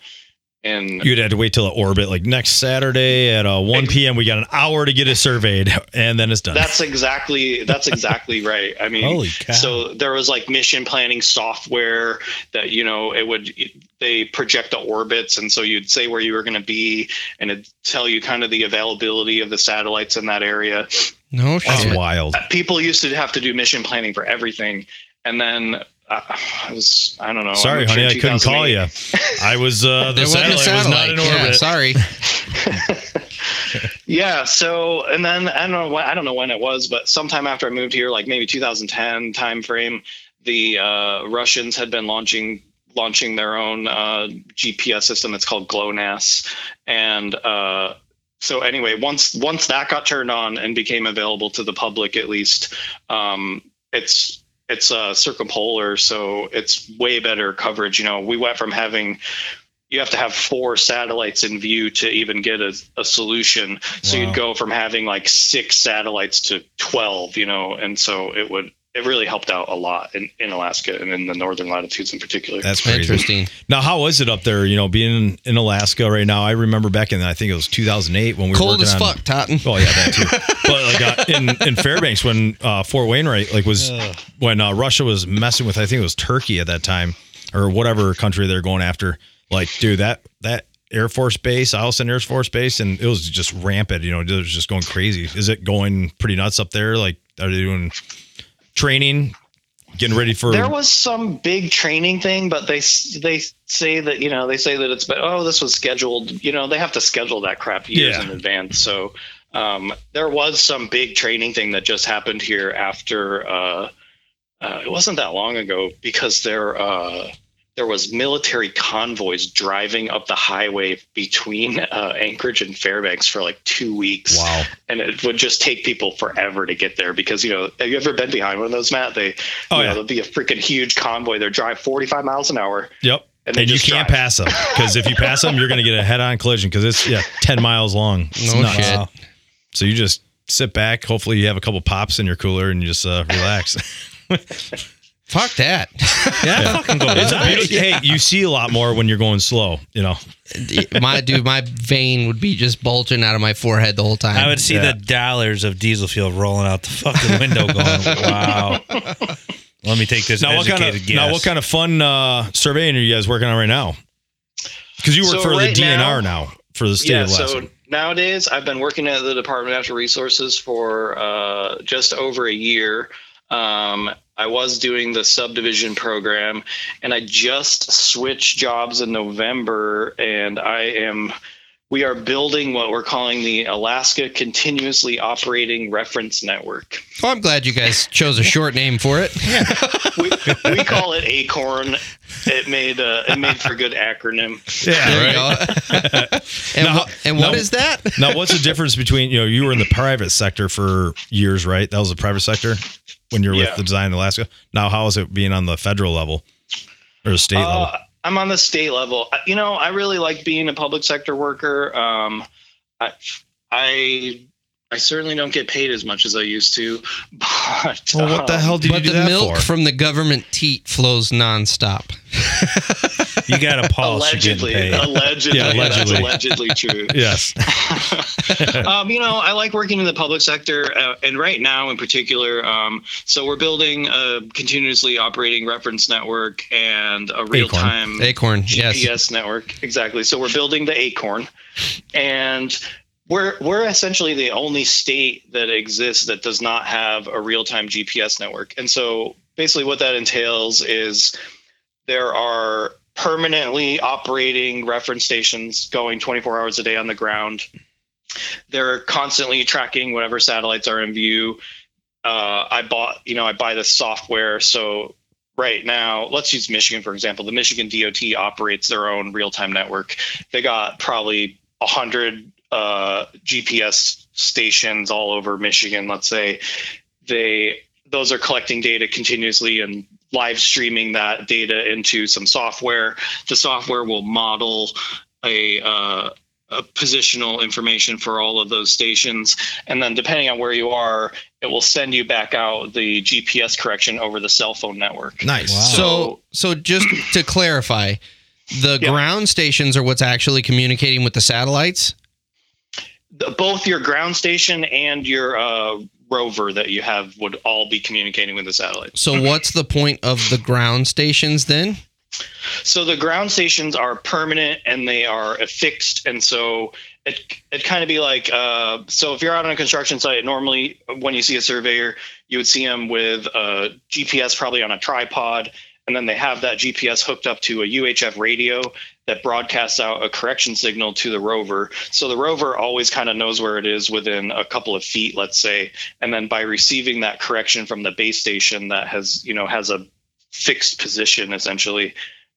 Speaker 4: in
Speaker 2: You'd have to wait till the orbit, like next Saturday at uh, 1 p.m. We got an hour to get it surveyed, and then it's done.
Speaker 4: That's exactly that's exactly right. I mean, so there was like mission planning software that you know it would they project the orbits, and so you'd say where you were going to be, and it'd tell you kind of the availability of the satellites in that area.
Speaker 1: No
Speaker 2: That's wild.
Speaker 4: People used to have to do mission planning for everything, and then uh, I was I don't know.
Speaker 2: Sorry,
Speaker 4: I'm
Speaker 2: honey, I couldn't call you. I was uh, the
Speaker 1: There wasn't a
Speaker 2: satellite, was not in
Speaker 1: satellite.
Speaker 2: orbit.
Speaker 1: Yeah, sorry.
Speaker 4: Yeah. So, and then I don't know when, I don't know when it was, but sometime after I moved here, like maybe 2010 timeframe, the uh, Russians had been launching launching their own uh, GPS system. It's called GLONASS, and uh, so anyway, once once that got turned on and became available to the public, at least, um, it's it's uh, circumpolar, so it's way better coverage. You know, we went from having you have to have four satellites in view to even get a, a solution. So
Speaker 3: Wow.
Speaker 4: you'd go from having like six satellites to 12, you know, and so it would, it really helped out a lot in, in Alaska and in the northern latitudes in particular.
Speaker 2: That's crazy.
Speaker 1: Interesting.
Speaker 2: Now, how is it up there? You know, being in, in Alaska right now. I remember back in I think it was 2008 when we were
Speaker 1: Cold
Speaker 2: working
Speaker 1: as
Speaker 2: on,
Speaker 1: fuck, Totten.
Speaker 2: Oh yeah, that too. but like uh, in in Fairbanks when uh, Fort Wainwright like was when uh, Russia was messing with I think it was Turkey at that time or whatever country they're going after. Like, dude, that that Air Force Base, Eielson Air Force Base, and it was just rampant. You know, it was just going crazy. Is it going pretty nuts up there? Like, are they doing training, getting ready for?
Speaker 4: there was some big training thing, but they they say that you know they say that it's but oh this was scheduled. You know they have to schedule that crap years
Speaker 2: Yeah.
Speaker 4: in advance. So um, there was some big training thing that just happened here after. Uh, uh, it wasn't that long ago because there uh, there was military convoys driving up the highway between uh, Anchorage and Fairbanks for like two weeks
Speaker 2: wow.
Speaker 4: and it would just take people forever to get there because you know have you ever been behind one of those matt they
Speaker 2: Oh,
Speaker 4: you
Speaker 2: yeah.
Speaker 4: know, there'll be a freaking huge convoy they drive 45 miles an hour
Speaker 2: Yep.
Speaker 4: And
Speaker 2: And,
Speaker 4: they
Speaker 2: you can't
Speaker 4: drive.
Speaker 2: pass them because if you pass them, you're going to get a head-on collision because it's yeah ten miles long. It's
Speaker 1: No
Speaker 2: nuts.
Speaker 1: shit.
Speaker 3: Wow.
Speaker 2: So you just sit back. Hopefully, you have a couple pops in your cooler and you just uh, relax.
Speaker 1: Fuck that.
Speaker 3: Yeah, fucking go.
Speaker 2: It's a beautiful- Hey, you see a lot more when you're going slow. You know,
Speaker 1: my dude, my vein would be just bulging out of my forehead the whole time.
Speaker 3: I would see
Speaker 2: Yeah.
Speaker 3: the dollars of diesel fuel rolling out the fucking window, going, "Wow." Let me take this
Speaker 2: now what
Speaker 3: educated
Speaker 2: kind of
Speaker 3: guess.
Speaker 2: now what kind of fun uh, surveying are you guys working on right now? Because you work
Speaker 4: So
Speaker 2: for
Speaker 4: right
Speaker 2: the DNR
Speaker 4: now-
Speaker 2: now, for the state
Speaker 4: yeah
Speaker 2: of Alaska.
Speaker 4: so nowadays i've been working at the department of natural resources for uh, just over a year um, i was doing the subdivision program and i just switched jobs in november and i am we are building what we're calling the alaska continuously operating reference network
Speaker 1: well, I'm glad you guys chose a short name for it.
Speaker 4: we, we call it acorn it made uh, it made for a good acronym
Speaker 2: yeah,
Speaker 1: There
Speaker 2: right.
Speaker 1: you go. and
Speaker 2: Now-
Speaker 1: wha- and what
Speaker 2: now-
Speaker 1: is that?
Speaker 2: now, what's the difference between you know you were in the private sector for years, right? That was the private sector when you were
Speaker 4: Yeah.
Speaker 2: with the design in Alaska. Now, how is it being on the federal level or the state level?
Speaker 4: Uh, I'm on the state level. You know, I really like being a public sector worker. Um, I, I, I certainly don't get paid as much as I used to. But
Speaker 2: Well, what the
Speaker 4: um,
Speaker 2: hell did you
Speaker 1: But
Speaker 2: do
Speaker 1: the milk
Speaker 2: for?
Speaker 1: from the government teat flows nonstop.
Speaker 3: you got a pulse.
Speaker 4: Allegedly, allegedly,
Speaker 2: Yeah, allegedly.
Speaker 4: allegedly true.
Speaker 2: yes.
Speaker 4: um, you know, I like working in the public sector, uh, and right now in particular, um, so we're building a continuously operating reference network and a real-time
Speaker 1: Acorn, yes.
Speaker 4: GPS network. Exactly. So we're building the Acorn, and we're we're essentially the only state that exists that does not have a real-time GPS network. And so basically, what that entails is there are permanently operating reference stations going 24 hours a day on the ground. They're constantly tracking whatever satellites are in view. Uh, I bought, you know, I buy the software. So right now, let's use Michigan for example. The Michigan DOT operates their own real-time network. They got probably a hundred uh, GPS stations all over Michigan. Let's say they those are collecting data continuously and live streaming that data into some software. The software will model a uh, uh, positional information for all of those stations. And then, depending on where you are, it will send you back out the GPS correction over the cell phone network.
Speaker 2: Nice.
Speaker 3: Wow.
Speaker 1: So, so just to clarify, the
Speaker 4: Yeah.
Speaker 1: ground stations are what's actually communicating with the satellites.
Speaker 4: Both your ground station and your uh, rover that you have would all be communicating with the satellite.
Speaker 1: So what's the point of the ground stations then?
Speaker 4: So the ground stations are permanent and they are affixed, and so it it kind of be like uh, so if you're out on a construction site, normally when you see a surveyor, you would see them with a GPS probably on a tripod, and then they have that GPS hooked up to a UHF radio that broadcasts out a correction signal to the rover. So the rover always kind of knows where it is within a couple of feet, let's say, and then by receiving that correction from the base station that has you know has a fixed position essentially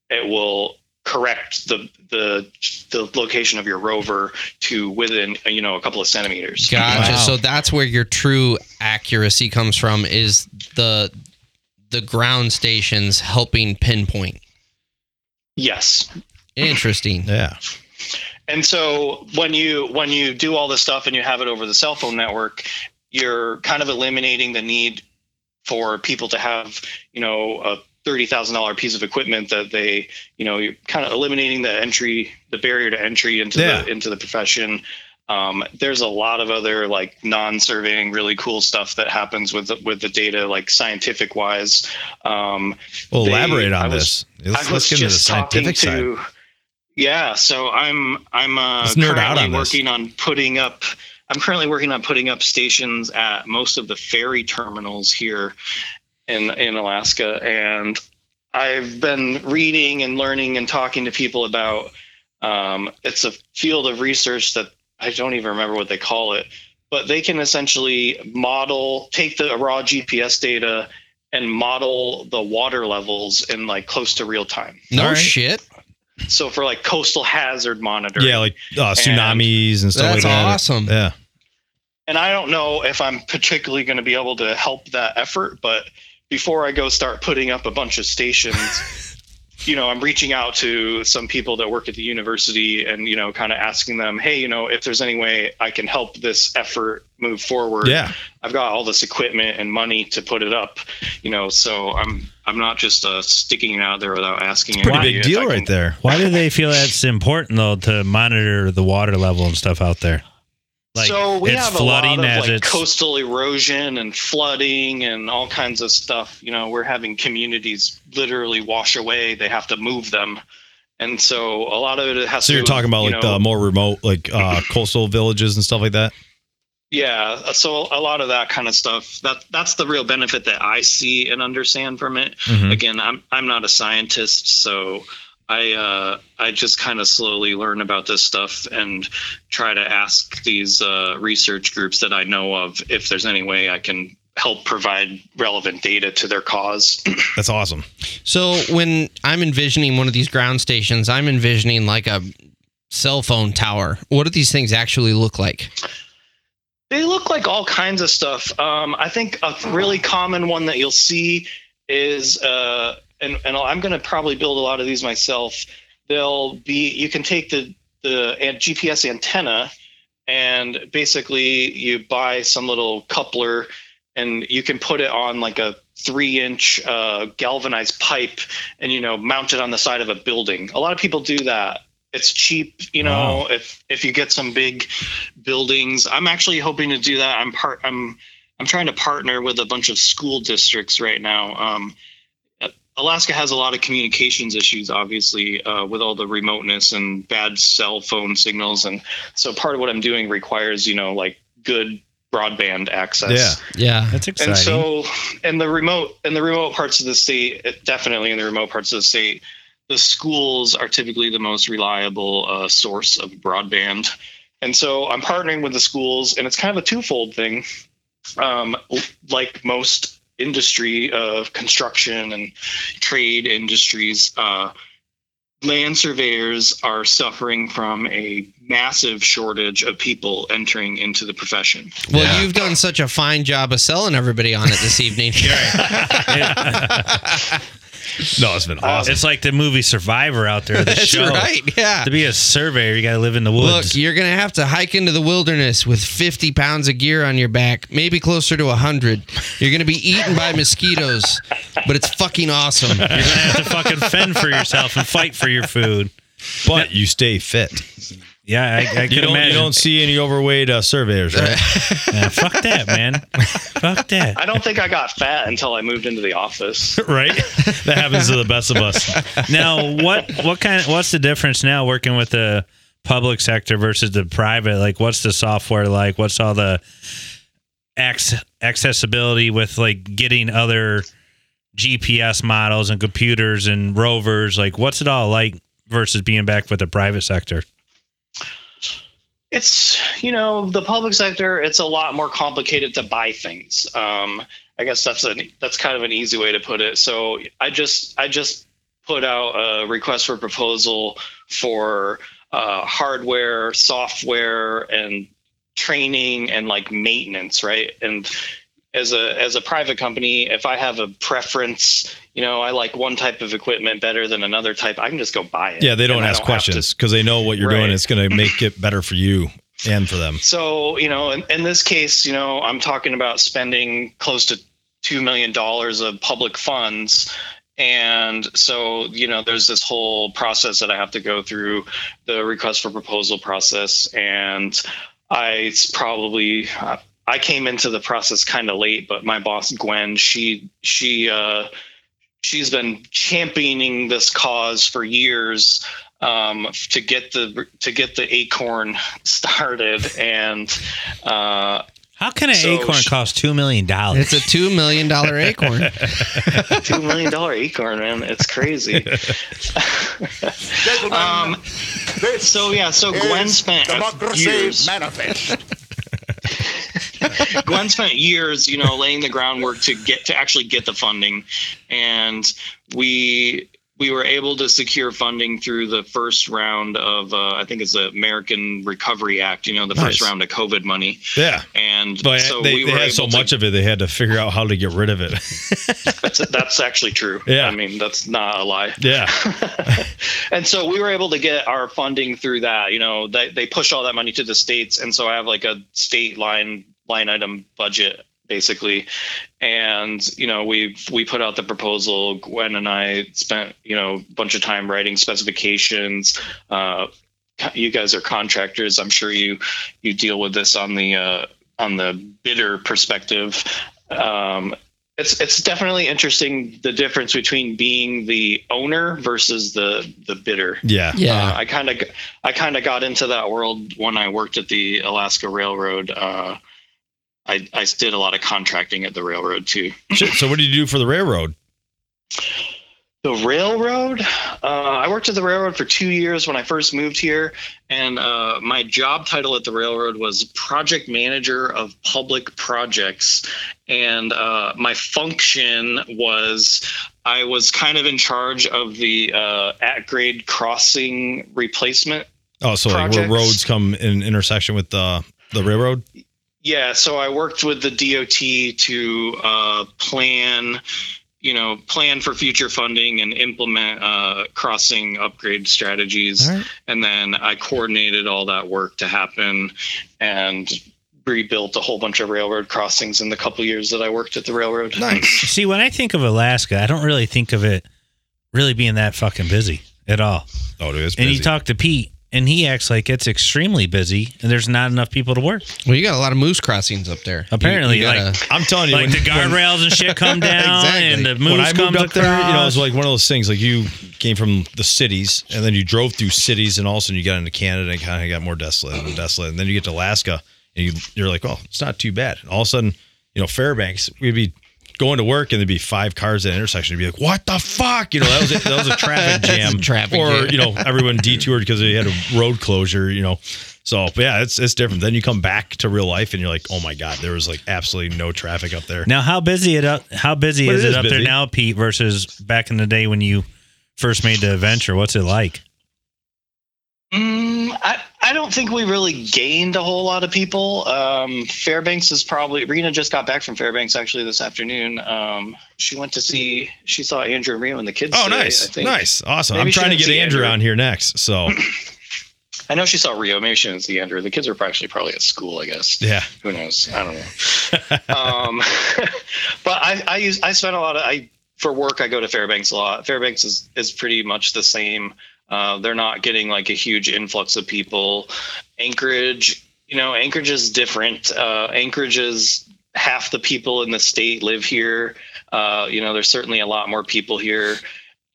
Speaker 4: it will correct the the the location of your rover to within you know a couple of centimeters
Speaker 1: Gotcha.
Speaker 3: Wow.
Speaker 1: So that's where your true accuracy comes from is the the ground stations helping pinpoint.
Speaker 4: yes
Speaker 1: Interesting.
Speaker 2: Yeah.
Speaker 4: and so when you when you do all this stuff and you have it over the cell phone network you're kind of eliminating the need for people to have you know a thirty thousand dollar piece of equipment that they you know you're kind of eliminating the entry the barrier to entry into
Speaker 2: Yeah.
Speaker 4: the into the profession um, there's a lot of other like non-surveying really cool stuff that happens with the, with the data like scientific wise um,
Speaker 2: Well,
Speaker 4: They-
Speaker 2: elaborate on
Speaker 4: I was-
Speaker 2: this. Let's,
Speaker 4: I was
Speaker 2: let's get into the
Speaker 4: just talking
Speaker 2: scientific side.
Speaker 4: to. Yeah, so I'm I'm uh,
Speaker 2: Let's nerd out
Speaker 4: currently
Speaker 2: on this.
Speaker 4: working on putting up. I'm currently working on putting up stations at most of the ferry terminals here in in Alaska, and I've been reading and learning and talking to people about. Um, it's a field of research that I don't even remember what they call it, but they can essentially model, take the raw GPS data and model the water levels in like close to real time.
Speaker 1: No
Speaker 2: All right.
Speaker 1: shit.
Speaker 4: So for like coastal hazard monitoring.
Speaker 2: Yeah, like uh, tsunamis and, stuff
Speaker 1: That's
Speaker 2: like that.
Speaker 1: That's awesome.
Speaker 2: Yeah.
Speaker 4: and I don't know if I'm particularly going to be able to help that effort, but before I go start putting up a bunch of stations, you know, I'm reaching out to some people that work at the university and, you know, kind of asking them, hey, you know, if there's any way I can help this effort move forward.
Speaker 2: Yeah.
Speaker 4: I've got all this equipment and money to put it up, you know, so I'm I'm not just uh, sticking it out there without asking.
Speaker 2: It's
Speaker 4: Pretty
Speaker 2: big deal right there.
Speaker 3: Why do they feel that's important though to monitor the water level and stuff out there?
Speaker 4: So we
Speaker 3: it's
Speaker 4: have a lot of like coastal erosion and flooding and all kinds of stuff. You know, we're having communities literally wash away. They have to move them, and so a lot of it has to
Speaker 2: So
Speaker 4: to.
Speaker 2: you're talking about
Speaker 4: you
Speaker 2: like
Speaker 4: know,
Speaker 2: the more remote, like uh, coastal villages and stuff like that.
Speaker 4: yeah. So a lot of that kind of stuff. That that's the real benefit that I see and understand from it.
Speaker 2: Mhm.
Speaker 4: Again, I'm I'm not a scientist, so. I uh, I just kind of slowly learn about this stuff and try to ask these uh, research groups that I know of if there's any way I can help provide relevant data to their cause.
Speaker 2: That's awesome.
Speaker 1: So when I'm envisioning one of these ground stations, I'm envisioning like a cell phone tower. What do these things actually look like?
Speaker 4: they look like all kinds of stuff. Um, I think a really common one that you'll see is, uh, and, and I'm going to probably build a lot of these myself. They'll be, you can take the, the GPS antenna and basically you buy some little coupler and you can put it on like a three inch uh, galvanized pipe and, you know, mount it on the side of a building. A lot of people do that. It's cheap, you know,
Speaker 2: Wow.
Speaker 4: if, if you get some big buildings. I'm actually hoping to do that. I'm part. I'm I'm trying to partner with a bunch of school districts right now. Um, Alaska has a lot of communications issues, obviously, uh, with all the remoteness and bad cell phone signals, and so part of what I'm doing requires, you know, like good broadband access.
Speaker 2: Yeah.
Speaker 1: Yeah.
Speaker 3: That's exciting.
Speaker 4: And so, in the remote, in the remote parts of the state, definitely in the remote parts of the state, the schools are typically the most reliable uh, source of broadband. And so, I'm partnering with the schools, and it's kind of a twofold thing. Um, like most industry of construction and trade industries, uh, land surveyors are suffering from a massive shortage of people entering into the profession.
Speaker 1: Well,
Speaker 2: Yeah.
Speaker 1: you've done such a fine job of selling everybody on it this evening.
Speaker 2: No, it's been um, awesome.
Speaker 3: It's like the movie Survivor out there. The
Speaker 1: That's
Speaker 3: show.
Speaker 1: right. Yeah.
Speaker 3: To be a surveyor, you got to live in the woods.
Speaker 1: Look, you're gonna have to hike into the wilderness with 50 pounds of gear on your back, maybe closer to 100. You're gonna be eaten by mosquitoes, but it's fucking awesome.
Speaker 3: You're gonna have to fucking fend for yourself and fight for your food.
Speaker 2: but you stay fit.
Speaker 3: Yeah, I, I
Speaker 2: You don't, you don't see any overweight uh, surveyors, right?
Speaker 3: Yeah, fuck that, man. fuck that.
Speaker 4: I don't think I got fat until I moved into the office.
Speaker 2: right? That happens to the best of us.
Speaker 3: Now, what what kind? What's the difference now working with the public sector versus the private? Like, what's the software like? What's all the ac- accessibility with like getting other GPS models and computers and rovers? Like, what's it all like versus being back with the private sector?
Speaker 4: It's you know the public sector. It's a lot more complicated to buy things. Um, I guess that's a that's kind of an easy way to put it. So I just I just put out a request for proposal for uh, hardware, software, and training and like maintenance, right? And as a as a private company, if I have a preference, you know, I like one type of equipment better than another type, I can just go buy it.
Speaker 2: Yeah, they don't ask
Speaker 4: to-
Speaker 2: questions because they know what you're doing. It's going to make it better for you and for them.
Speaker 4: So, you know, in, in this case, you know, I'm talking about spending close to $2 million of public funds. And so, you know, there's this whole process that I have to go through the request for proposal process. And I probably, uh, I came into the process kind of late, but my boss, Gwen, she, she, uh, she's been championing this cause for years um, to get the to get the acorn started and uh,
Speaker 3: How can an
Speaker 4: So
Speaker 3: acorn
Speaker 4: sh-
Speaker 3: cost two million dollars?
Speaker 1: It's a two million dollar acorn.
Speaker 4: two million dollar acorn man it's crazy um, so yeah so Gwen spent years
Speaker 5: manifest.
Speaker 4: Gwen spent years, you know, laying the groundwork to get to actually get the funding, and we we were able to secure funding through the first round of uh, I think it's the American Recovery Act. You know, the first round of COVID money,
Speaker 2: Yeah.
Speaker 4: and
Speaker 2: But
Speaker 4: so
Speaker 2: they,
Speaker 4: we
Speaker 2: they
Speaker 4: were
Speaker 2: had so
Speaker 4: to-
Speaker 2: much of it, they had to figure out how to get rid of it.
Speaker 4: That's, that's actually true.
Speaker 2: Yeah.
Speaker 4: I mean that's not a lie.
Speaker 2: yeah.
Speaker 4: and so we were able to get our funding through that. You know, they they push all that money to the states, and so I have like a state line line item budget basically. And you know, we we put out the proposal. Gwen and I spent you know a bunch of time writing specifications. Uh, you guys are contractors. I'm sure you you deal with this on the uh, on the bidder perspective. Um, it's it's definitely interesting the difference between being the owner versus the the bidder.
Speaker 2: Yeah.
Speaker 1: Yeah.
Speaker 4: Uh, I kind of I kind of got into that world when I worked at the Alaska Railroad. Uh, I I did a lot of contracting at the railroad too.
Speaker 2: So what did you do for the railroad?
Speaker 4: The railroad. Uh, I worked at the railroad for two years when I first moved here, and uh, my job title at the railroad was project manager of public projects. And uh, my function was I was kind of in charge of the uh, at grade crossing replacement
Speaker 2: Oh, so like where roads come in intersection with the the railroad?
Speaker 4: Yeah, so I worked with the DOT to uh, plan, you know, plan for future funding and implement uh, crossing upgrade strategies.
Speaker 2: All right.
Speaker 4: And then I coordinated all that work to happen and rebuilt a whole bunch of railroad crossings in the couple years that I worked at the railroad.
Speaker 2: Nice.
Speaker 3: See, when I think of Alaska, I don't really think of it really being that fucking busy at all.
Speaker 2: Oh, dude, it's
Speaker 3: And you talk to Pete, and he acts like it's extremely busy, and there's not enough people to work.
Speaker 1: Well, you got a lot of moose crossings up there.
Speaker 3: Apparently,
Speaker 1: You- you gotta-
Speaker 3: like-
Speaker 2: I'm telling you,
Speaker 3: Like
Speaker 2: when,
Speaker 3: the guardrails and shit come down,
Speaker 1: Exactly.
Speaker 3: and the
Speaker 2: when,
Speaker 3: moose
Speaker 2: when I
Speaker 3: comes
Speaker 2: moved up there, you know, it was like one of those things. Like you came from the cities, and then you drove through cities, and all of a sudden you got into Canada and kind of got more desolate and desolate. And then you get to Alaska, and you you're like, oh, it's not too bad. And all of a sudden, you know, Fairbanks, we'd be going to work, and there'd be five cars at an intersection. You'd be like, what the fuck? You know, that was a, that was a traffic
Speaker 1: That's a
Speaker 2: jam.
Speaker 1: traffic
Speaker 2: or
Speaker 1: jam.
Speaker 2: you know, everyone detoured because they had a road closure. You know. So, but yeah, it's it's different. Then you come back to real life, and you're like, "Oh my god, there was like absolutely no traffic up there."
Speaker 3: now, how busy it up? How busy
Speaker 2: But
Speaker 3: is
Speaker 2: it
Speaker 3: it,
Speaker 2: is
Speaker 3: up there now, Pete, versus back in the day when you first made the venture? What's it like?
Speaker 4: Mm, I, I I don't think we really gained a whole lot of people. Um, Fairbanks is probably Rena just got back from Fairbanks actually this afternoon. Um, she went to see she saw Andrew and Rio and the kids.
Speaker 2: Oh,
Speaker 4: today, I
Speaker 2: nice,
Speaker 4: think.
Speaker 2: nice, awesome.
Speaker 4: Maybe
Speaker 2: I'm trying to get Andrew
Speaker 4: Andrew.
Speaker 2: on here next. So
Speaker 4: I know she saw Rio. Maybe she didn't see Andrew. The kids are actually probably at school. I guess.
Speaker 2: yeah,
Speaker 4: Who knows? I don't know. um, but I, I use I spend a lot of I for work. I go to Fairbanks a lot. Fairbanks is is pretty much the same. Uh, they're not getting like a huge influx of people. Anchorage, you know, Anchorage is different. Uh, Anchorage is half the people in the state live here. Uh, you know, there's certainly a lot more people here.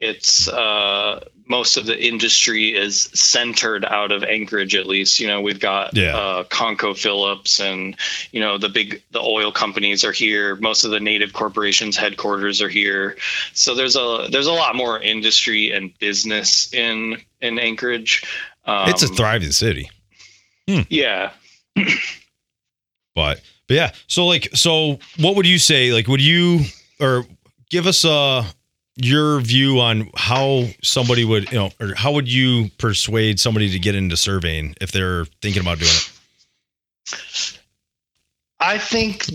Speaker 4: It's uh, most of the industry is centered out of Anchorage, at least. You know, we've got
Speaker 2: Yeah.
Speaker 4: uh, ConocoPhillips and you know the big the oil companies are here. Most of the native corporations headquarters are here. So there's a there's a lot more industry and business in in Anchorage. Um,
Speaker 2: it's a thriving city.
Speaker 4: yeah.
Speaker 2: But but yeah, so like so what would you say? Like would you or give us uh your view on how somebody would, you know, or how would you persuade somebody to get into surveying if they're thinking about doing it?
Speaker 4: I think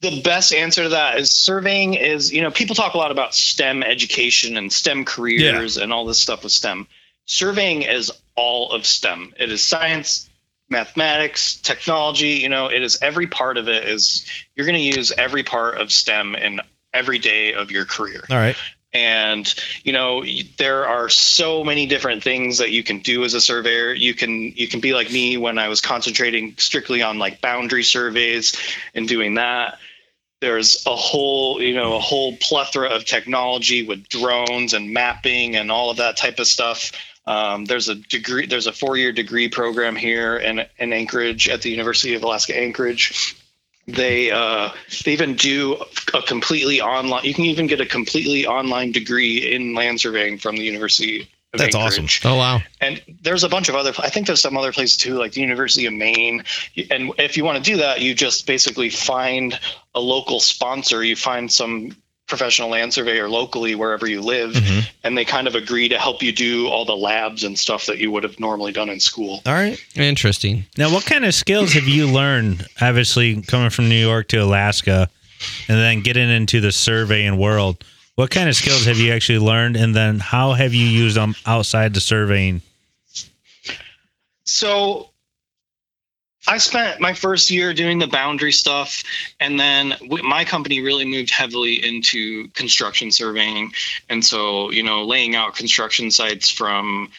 Speaker 4: the best answer to that is surveying is, you know, people talk a lot about STEM education and STEM careers and all this stuff with STEM. Surveying is all of STEM. It is science, mathematics, technology, you know, it is every part of it is you're going to use every part of STEM in every day of your career
Speaker 2: All right.
Speaker 4: And you know there are so many different things that you can do as a surveyor. You can you can be like me when i was concentrating strictly on like boundary surveys and doing that. There's a whole you know a whole plethora of technology with drones and mapping and all of that type of stuff. Um, there's a degree there's a four-year degree program here in, in anchorage at the university of alaska anchorage they uh, they even do a completely online. You can even get a completely online degree in land surveying from the University. Of
Speaker 2: That's
Speaker 4: Anchorage.
Speaker 1: Oh wow.
Speaker 4: And there's a bunch of other. I think there's some other places too, like the University of Maine. And if you want to do that, you just basically find a local sponsor. You find some professional land surveyor locally wherever you live,
Speaker 2: Mhm.
Speaker 4: and they kind of agree to help you do all the labs and stuff that you would have normally done in school.
Speaker 2: All right.
Speaker 1: Interesting.
Speaker 3: Now, what kind of skills have you learned? Obviously, coming from New York to Alaska, and then getting into the surveying world. What kind of skills have you actually learned, and then how have you used them outside the surveying?
Speaker 4: So I spent my first year doing the boundary stuff, and then my company really moved heavily into construction surveying. And so, you know, laying out construction sites from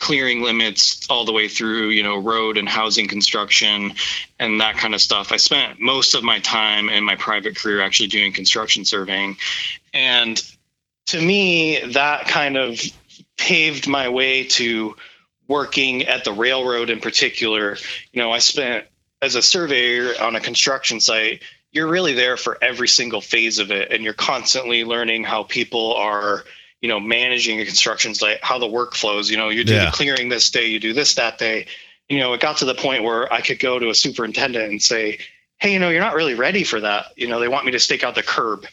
Speaker 4: clearing limits all the way through, you know, road and housing construction and that kind of stuff. I spent most of my time in my private career actually doing construction surveying. And to me, that kind of paved my way to working at the railroad in particular. You know, I spent as a surveyor on a construction site, you're really there for every single phase of it. And you're constantly learning how people are, you know, managing a construction site, how the work flows. You know, you do
Speaker 2: Yeah.
Speaker 4: the clearing this day, you do this that day. You know, it got to the point where I could go to a superintendent and say, Hey, you know, you're not really ready for that. You know, they want me to stake out the curb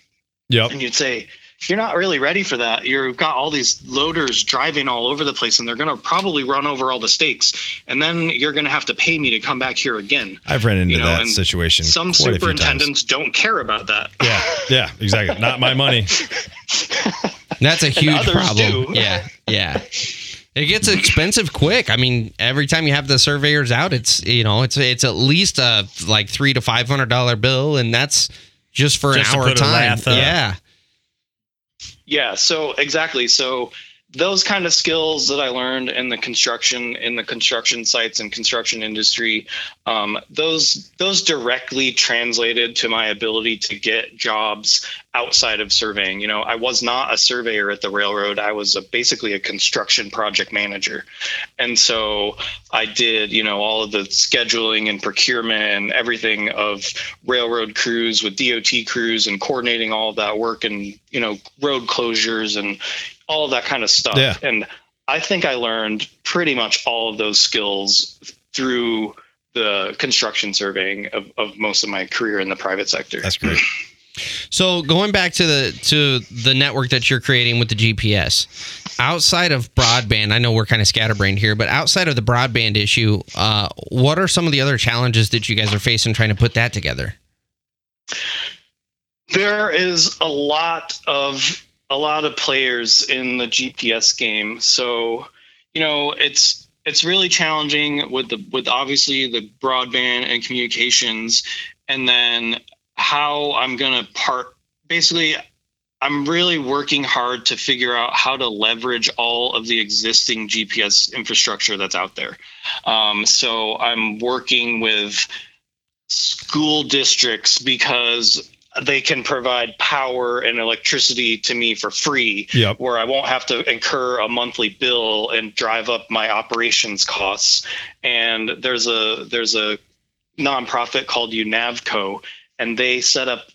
Speaker 2: Yep.
Speaker 4: and you'd say you're not really ready for that you've got all these loaders driving all over the place and they're going to probably run over all the stakes and then you're going to have to pay me to come back here again
Speaker 2: I've run into
Speaker 4: You know,
Speaker 2: that situation.
Speaker 4: some
Speaker 2: quite a few times.
Speaker 4: superintendents don't care about that
Speaker 2: Yeah. Yeah. Exactly. Not my money.
Speaker 1: That's a huge
Speaker 4: others
Speaker 1: problem.
Speaker 4: do.
Speaker 1: Yeah, yeah. It gets expensive quick. I mean, every time you have the surveyors out, it's you know, it's it's at least a like three to five hundred dollar bill, and that's just for
Speaker 3: Just
Speaker 1: an hour
Speaker 3: put a
Speaker 1: time.
Speaker 3: lath up.
Speaker 1: Yeah,
Speaker 4: so exactly. So those kind of skills that I learned in the construction in the construction sites and construction industry, um, those those directly translated to my ability to get jobs outside of surveying. You know, I was not a surveyor at the railroad. I was a, basically a construction project manager, and so I did you know all of the scheduling and procurement and everything of railroad crews with DOT crews and coordinating all that work and you know road closures and all of that kind of stuff.
Speaker 2: Yeah.
Speaker 4: And I think I learned pretty much all of those skills through the construction surveying of, of most of my career in the private sector.
Speaker 2: That's great.
Speaker 1: So going back to the to the network that you're creating with the GPS, outside of broadband, I know we're kind of scatterbrained here, but outside of the broadband issue, uh, what are some of the other challenges that you guys are facing trying to put that together?
Speaker 4: There is a lot of a lot of players in the GPS game, so you know it's it's really challenging with the with obviously the broadband and communications, and then how I'm gonna part. Basically, I'm really working hard to figure out how to leverage all of the existing GPS infrastructure that's out there. Um, so I'm working with school districts because they can provide power and electricity to me for free
Speaker 2: Yep.
Speaker 4: where I won't have to incur a monthly bill and drive up my operations costs. And there's a there's a nonprofit called UNAVCO, and they set up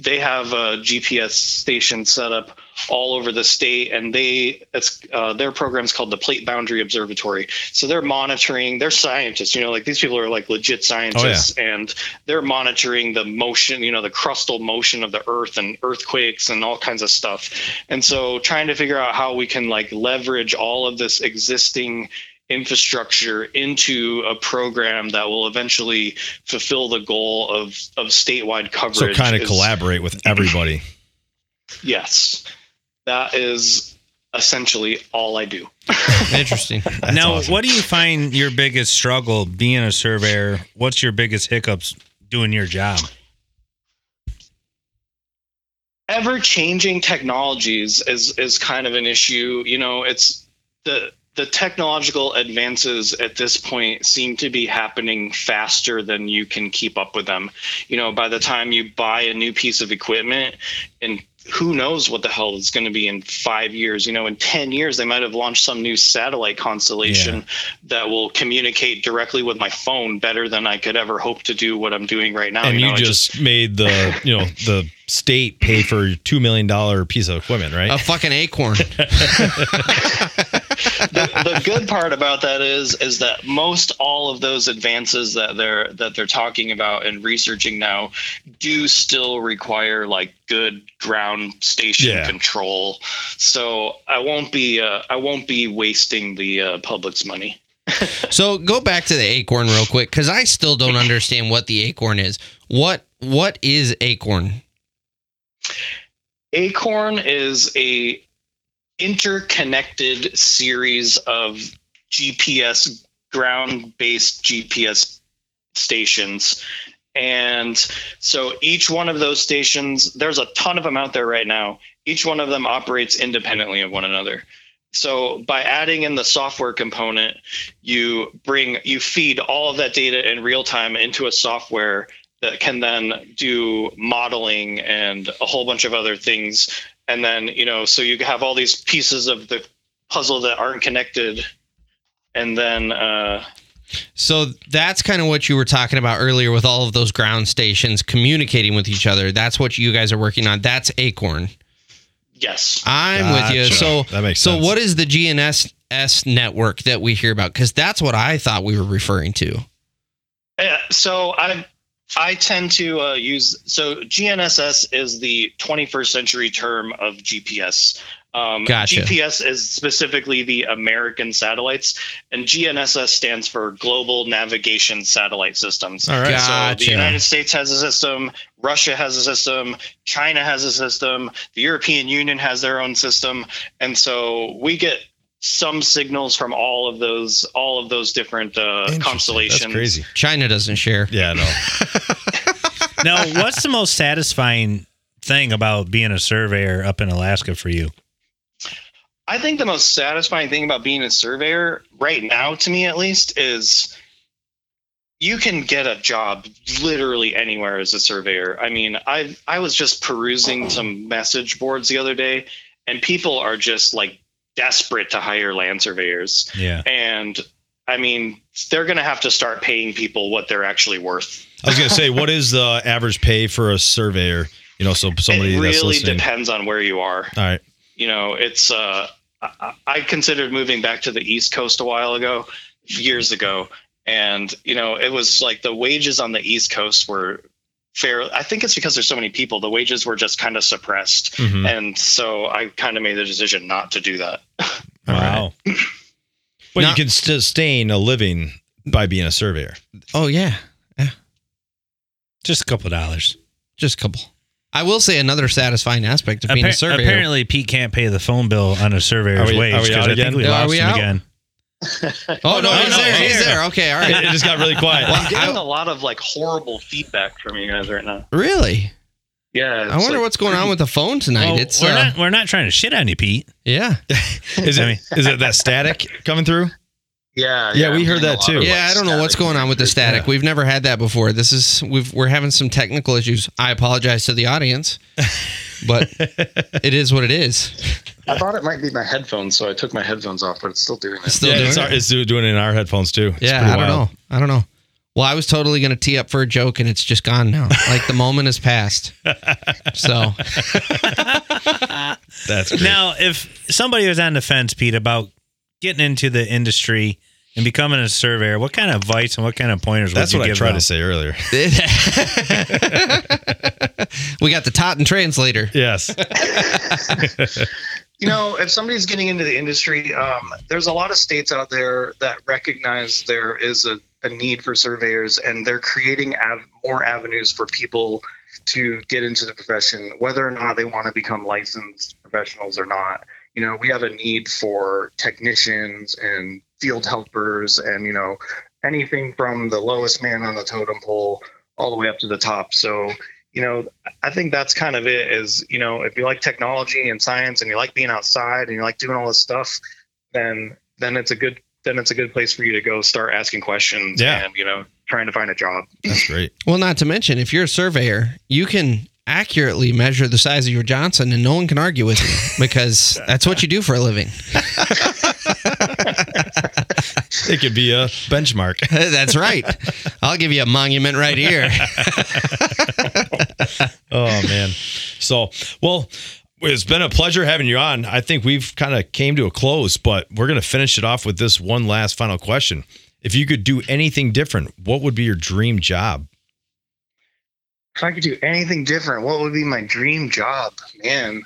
Speaker 4: they have a GPS station set up all over the state, and they it's uh, their program's called the Plate Boundary Observatory. So they're monitoring. They're scientists, you know, like these people are like legit scientists, and they're monitoring the motion, you know, the crustal motion of the Earth and earthquakes and all kinds of stuff. And so trying to figure out how we can like leverage all of this existing infrastructure into a program that will eventually fulfill the goal of of statewide coverage.
Speaker 2: So kind of
Speaker 4: is-
Speaker 2: collaborate with everybody.
Speaker 4: Yes, that is essentially all I do.
Speaker 1: Interesting.
Speaker 2: That's
Speaker 3: now,
Speaker 2: awesome.
Speaker 3: what do you find your biggest struggle being a surveyor? What's your biggest hiccups doing your job?
Speaker 4: ever changing technologies is is kind of an issue you know it's the the technological advances at this point seem to be happening faster than you can keep up with them you know by the time you buy a new piece of equipment and who knows what the hell it's going to be in five years you know in 10 years they might have launched some new satellite constellation that will communicate directly with my phone better than i could ever hope to do what i'm doing right now
Speaker 2: and you,
Speaker 4: know, I
Speaker 2: just, made the you know the state pay for a two million dollar piece of equipment, right?
Speaker 1: A fucking acorn.
Speaker 4: the, the good part about that is is that most all of those advances that they're that they're talking about and researching now do still require like good ground station
Speaker 2: Yeah.
Speaker 4: control so i won't be uh, i won't be wasting the uh, public's money
Speaker 1: So go back to the acorn real quick because I still don't understand what the acorn is. What what is acorn?
Speaker 4: Acorn is a interconnected series of GPS ground-based GPS stations. And so each one of those stations, there's a ton of them out there right now. Each one of them operates independently of one another. So by adding in the software component, you bring you feed all of that data in real time into a software that can then do modeling and a whole bunch of other things. And then, you know, so you have all these pieces of the puzzle that aren't connected. And then uh
Speaker 1: So that's kind of what you were talking about earlier with all of those ground stations communicating with each other. That's what you guys are working on. That's acorn.
Speaker 4: yes.
Speaker 1: I'm with you. So
Speaker 2: That makes
Speaker 1: so
Speaker 2: sense.
Speaker 1: what is the GNSS network that we hear about? Because that's what I thought we were referring to.
Speaker 4: Uh, so I I tend to uh, use so GNSS is the 21st century term of GPS. Um,
Speaker 1: Gotcha.
Speaker 4: GPS is specifically the American satellites, and GNSS stands for Global Navigation Satellite Systems.
Speaker 2: All right.
Speaker 4: So the United States has a system, Russia has a system, China has a system, the European Union has their own system, and so we get some signals from all of those all of those different uh, constellations.
Speaker 2: That's crazy.
Speaker 1: China doesn't share.
Speaker 2: Yeah, no.
Speaker 3: Now, what's the most satisfying thing about being a surveyor up in Alaska for you?
Speaker 4: I think the most satisfying thing about being a surveyor right now, to me at least, is you can get a job literally anywhere as a surveyor. I mean, I I was just perusing some message boards the other day, and people are just like desperate to hire land surveyors.
Speaker 3: Yeah.
Speaker 4: And I mean, they're going to have to start paying people what they're actually worth.
Speaker 2: I was gonna say, what is the average pay for a surveyor? You know, so somebody
Speaker 4: it really depends on where you are.
Speaker 2: All right.
Speaker 4: you know it's uh I, I considered moving back to the east coast a while ago years ago and you know it was like the wages on the east coast were fair i think it's because there's so many people the wages were just kind of suppressed
Speaker 2: Mhm.
Speaker 4: and so i kind of made the decision not to do that
Speaker 3: Wow.
Speaker 2: But
Speaker 1: Now-
Speaker 2: you can sustain a living by being a surveyor.
Speaker 1: Oh yeah, yeah
Speaker 3: Just a couple dollars.
Speaker 1: just a couple. I will say another satisfying aspect of being a surveyor.
Speaker 3: apparently, Pete can't pay the phone bill on a surveyor's
Speaker 2: Are we-
Speaker 3: wage
Speaker 2: are we
Speaker 3: because
Speaker 2: out
Speaker 3: I
Speaker 2: again?
Speaker 3: think we
Speaker 1: Are
Speaker 3: lost
Speaker 1: we
Speaker 3: him
Speaker 1: out?
Speaker 3: again.
Speaker 1: Oh no,
Speaker 2: no,
Speaker 1: he's there. He's there. Okay, all right.
Speaker 2: It, it just got really quiet.
Speaker 4: Well, I'm getting
Speaker 1: I-
Speaker 4: a lot of like horrible feedback from you guys right now.
Speaker 1: really?
Speaker 4: Yeah,
Speaker 1: I wonder what's going on with the phone tonight.
Speaker 3: Well,
Speaker 1: it's
Speaker 3: we're
Speaker 1: uh,
Speaker 3: not we're not trying to shit on you, Pete.
Speaker 1: yeah,
Speaker 2: Is
Speaker 3: I
Speaker 2: it
Speaker 3: mean-
Speaker 2: is it that static coming through?
Speaker 4: Yeah,
Speaker 2: Yeah, we
Speaker 4: I'm
Speaker 2: heard that too.
Speaker 1: yeah.
Speaker 4: like,
Speaker 1: I don't know what's going on with the static.
Speaker 2: Yeah.
Speaker 1: We've never had that before. This is we've we're having some technical issues. I apologize to the audience, but it is what it is.
Speaker 4: I thought it might be my headphones, so I took my headphones off, but it's still doing it.
Speaker 1: Still
Speaker 2: yeah,
Speaker 1: doing
Speaker 2: it's,
Speaker 1: it?
Speaker 2: our, it's doing it in our headphones too. It's
Speaker 1: yeah,
Speaker 2: pretty
Speaker 1: I don't
Speaker 2: wild.
Speaker 1: know. I don't know. Well, I was totally going to tee up for a joke, and it's just gone now. Like the moment has passed. So
Speaker 2: That's great.
Speaker 3: Now, if somebody was on the fence, Pete, about getting into the industry and becoming a surveyor, what kind of advice and what kind of pointers
Speaker 2: That's
Speaker 3: would you
Speaker 2: what I tried
Speaker 3: them?
Speaker 2: to say earlier.
Speaker 1: we got the Totten translator.
Speaker 2: Yes.
Speaker 4: you know, if somebody's getting into the industry, um, there's a lot of states out there that recognize there is a, a need for surveyors, and they're creating av- more avenues for people to get into the profession, whether or not they want to become licensed professionals or not. You know, we have a need for technicians and field helpers, and you know, anything from the lowest man on the totem pole all the way up to the top. So you know, I think that's kind of it is, you know, if you like technology and science and you like being outside and you like doing all this stuff, then then it's a good then it's a good place for you to go start asking questions
Speaker 2: Yeah.
Speaker 4: and, you know, trying to find a job.
Speaker 2: That's great.
Speaker 1: Well, not to mention, if you're a surveyor, you can accurately measure the size of your Johnson, and no one can argue with you because that's what you do for a living.
Speaker 2: It could be a benchmark.
Speaker 1: that's right. I'll give you a monument right here.
Speaker 2: Oh man. So, well, it's been a pleasure having you on. I think we've kind of came to a close, but we're going to finish it off with this one last final question. If you could do anything different, what would be your dream job?
Speaker 4: If I could do anything different, what would be my dream job? Man,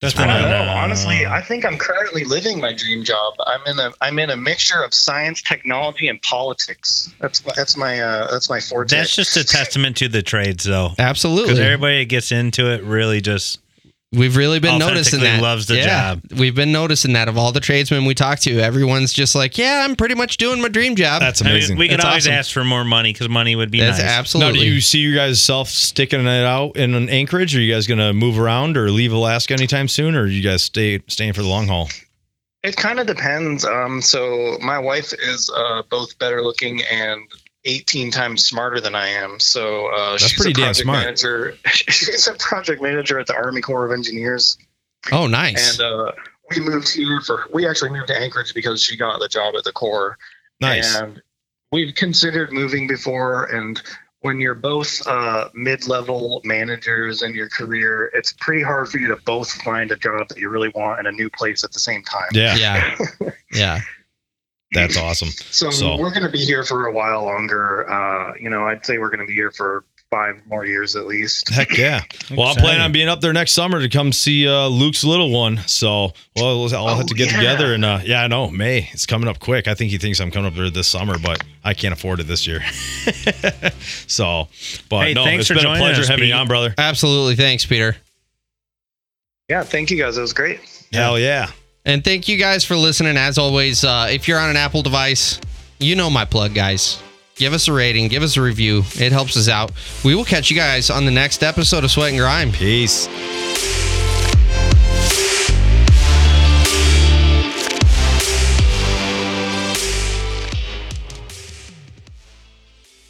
Speaker 3: That's
Speaker 4: I don't know.
Speaker 3: uh,
Speaker 4: Honestly, I think I'm currently living my dream job. I'm in a I'm in a mixture of science, technology, and politics. That's my- that's my uh, that's my forte.
Speaker 3: that's just a testament to the trades, though. Absolutely, Because
Speaker 1: Absolutely.
Speaker 3: everybody that gets into it really just
Speaker 1: We've really been noticing that.
Speaker 3: loves the job.
Speaker 1: We've been noticing that of all the tradesmen we talk to, everyone's just like, "Yeah, I'm pretty much doing my dream job."
Speaker 2: That's
Speaker 3: I mean,
Speaker 2: amazing.
Speaker 3: we could
Speaker 1: That's
Speaker 3: always
Speaker 1: awesome.
Speaker 3: ask for more money because money would be
Speaker 1: That's
Speaker 3: nice.
Speaker 2: now,
Speaker 1: absolutely.
Speaker 2: do you see you guys self sticking it out in an Anchorage? Are you guys going to move around or leave Alaska anytime soon, or are you guys stay staying for the long haul?
Speaker 4: It kind of depends. Um, so my wife is uh, both better looking and 18 times smarter than I am. So uh,
Speaker 2: That's
Speaker 4: she's
Speaker 2: pretty
Speaker 4: a
Speaker 2: damn
Speaker 4: project
Speaker 2: smart.
Speaker 4: manager. she's a project manager at the Army Corps of Engineers,
Speaker 1: oh, nice.
Speaker 4: and uh, we moved here for. We actually moved to Anchorage because she got the job at the Corps.
Speaker 2: Nice.
Speaker 4: And we've considered moving before, and when you're both uh, mid-level managers in your career, it's pretty hard for you to both find a job that you really want in a new place at the same time.
Speaker 2: Yeah,
Speaker 1: yeah. Yeah.
Speaker 2: That's awesome.
Speaker 4: So,
Speaker 2: So-
Speaker 4: we're going to be here for a while longer. Uh, you know, I'd say we're going to be here for five more years at least.
Speaker 2: Heck yeah. Well, I'm planning on being up there next summer to come see uh, Luke's little one. So, well, I'll
Speaker 4: Oh,
Speaker 2: have to get
Speaker 4: yeah.
Speaker 2: together and uh, yeah, I know May. It's coming up quick. I think he thinks I'm coming up there this summer, but I can't afford it this year. so, but
Speaker 3: Hey,
Speaker 2: no,
Speaker 3: thanks
Speaker 2: it's
Speaker 3: for
Speaker 2: been a pleasure
Speaker 3: us,
Speaker 2: having you on, brother.
Speaker 1: Absolutely. Thanks, Peter.
Speaker 4: Yeah, thank you guys. It was great.
Speaker 2: Hell yeah.
Speaker 1: And thank you guys for listening. As always, uh, if you're on an Apple device, you know my plug, guys. Give us a rating, give us a review. It helps us out. We will catch you guys on the next episode of Sweat and Grime.
Speaker 2: Peace.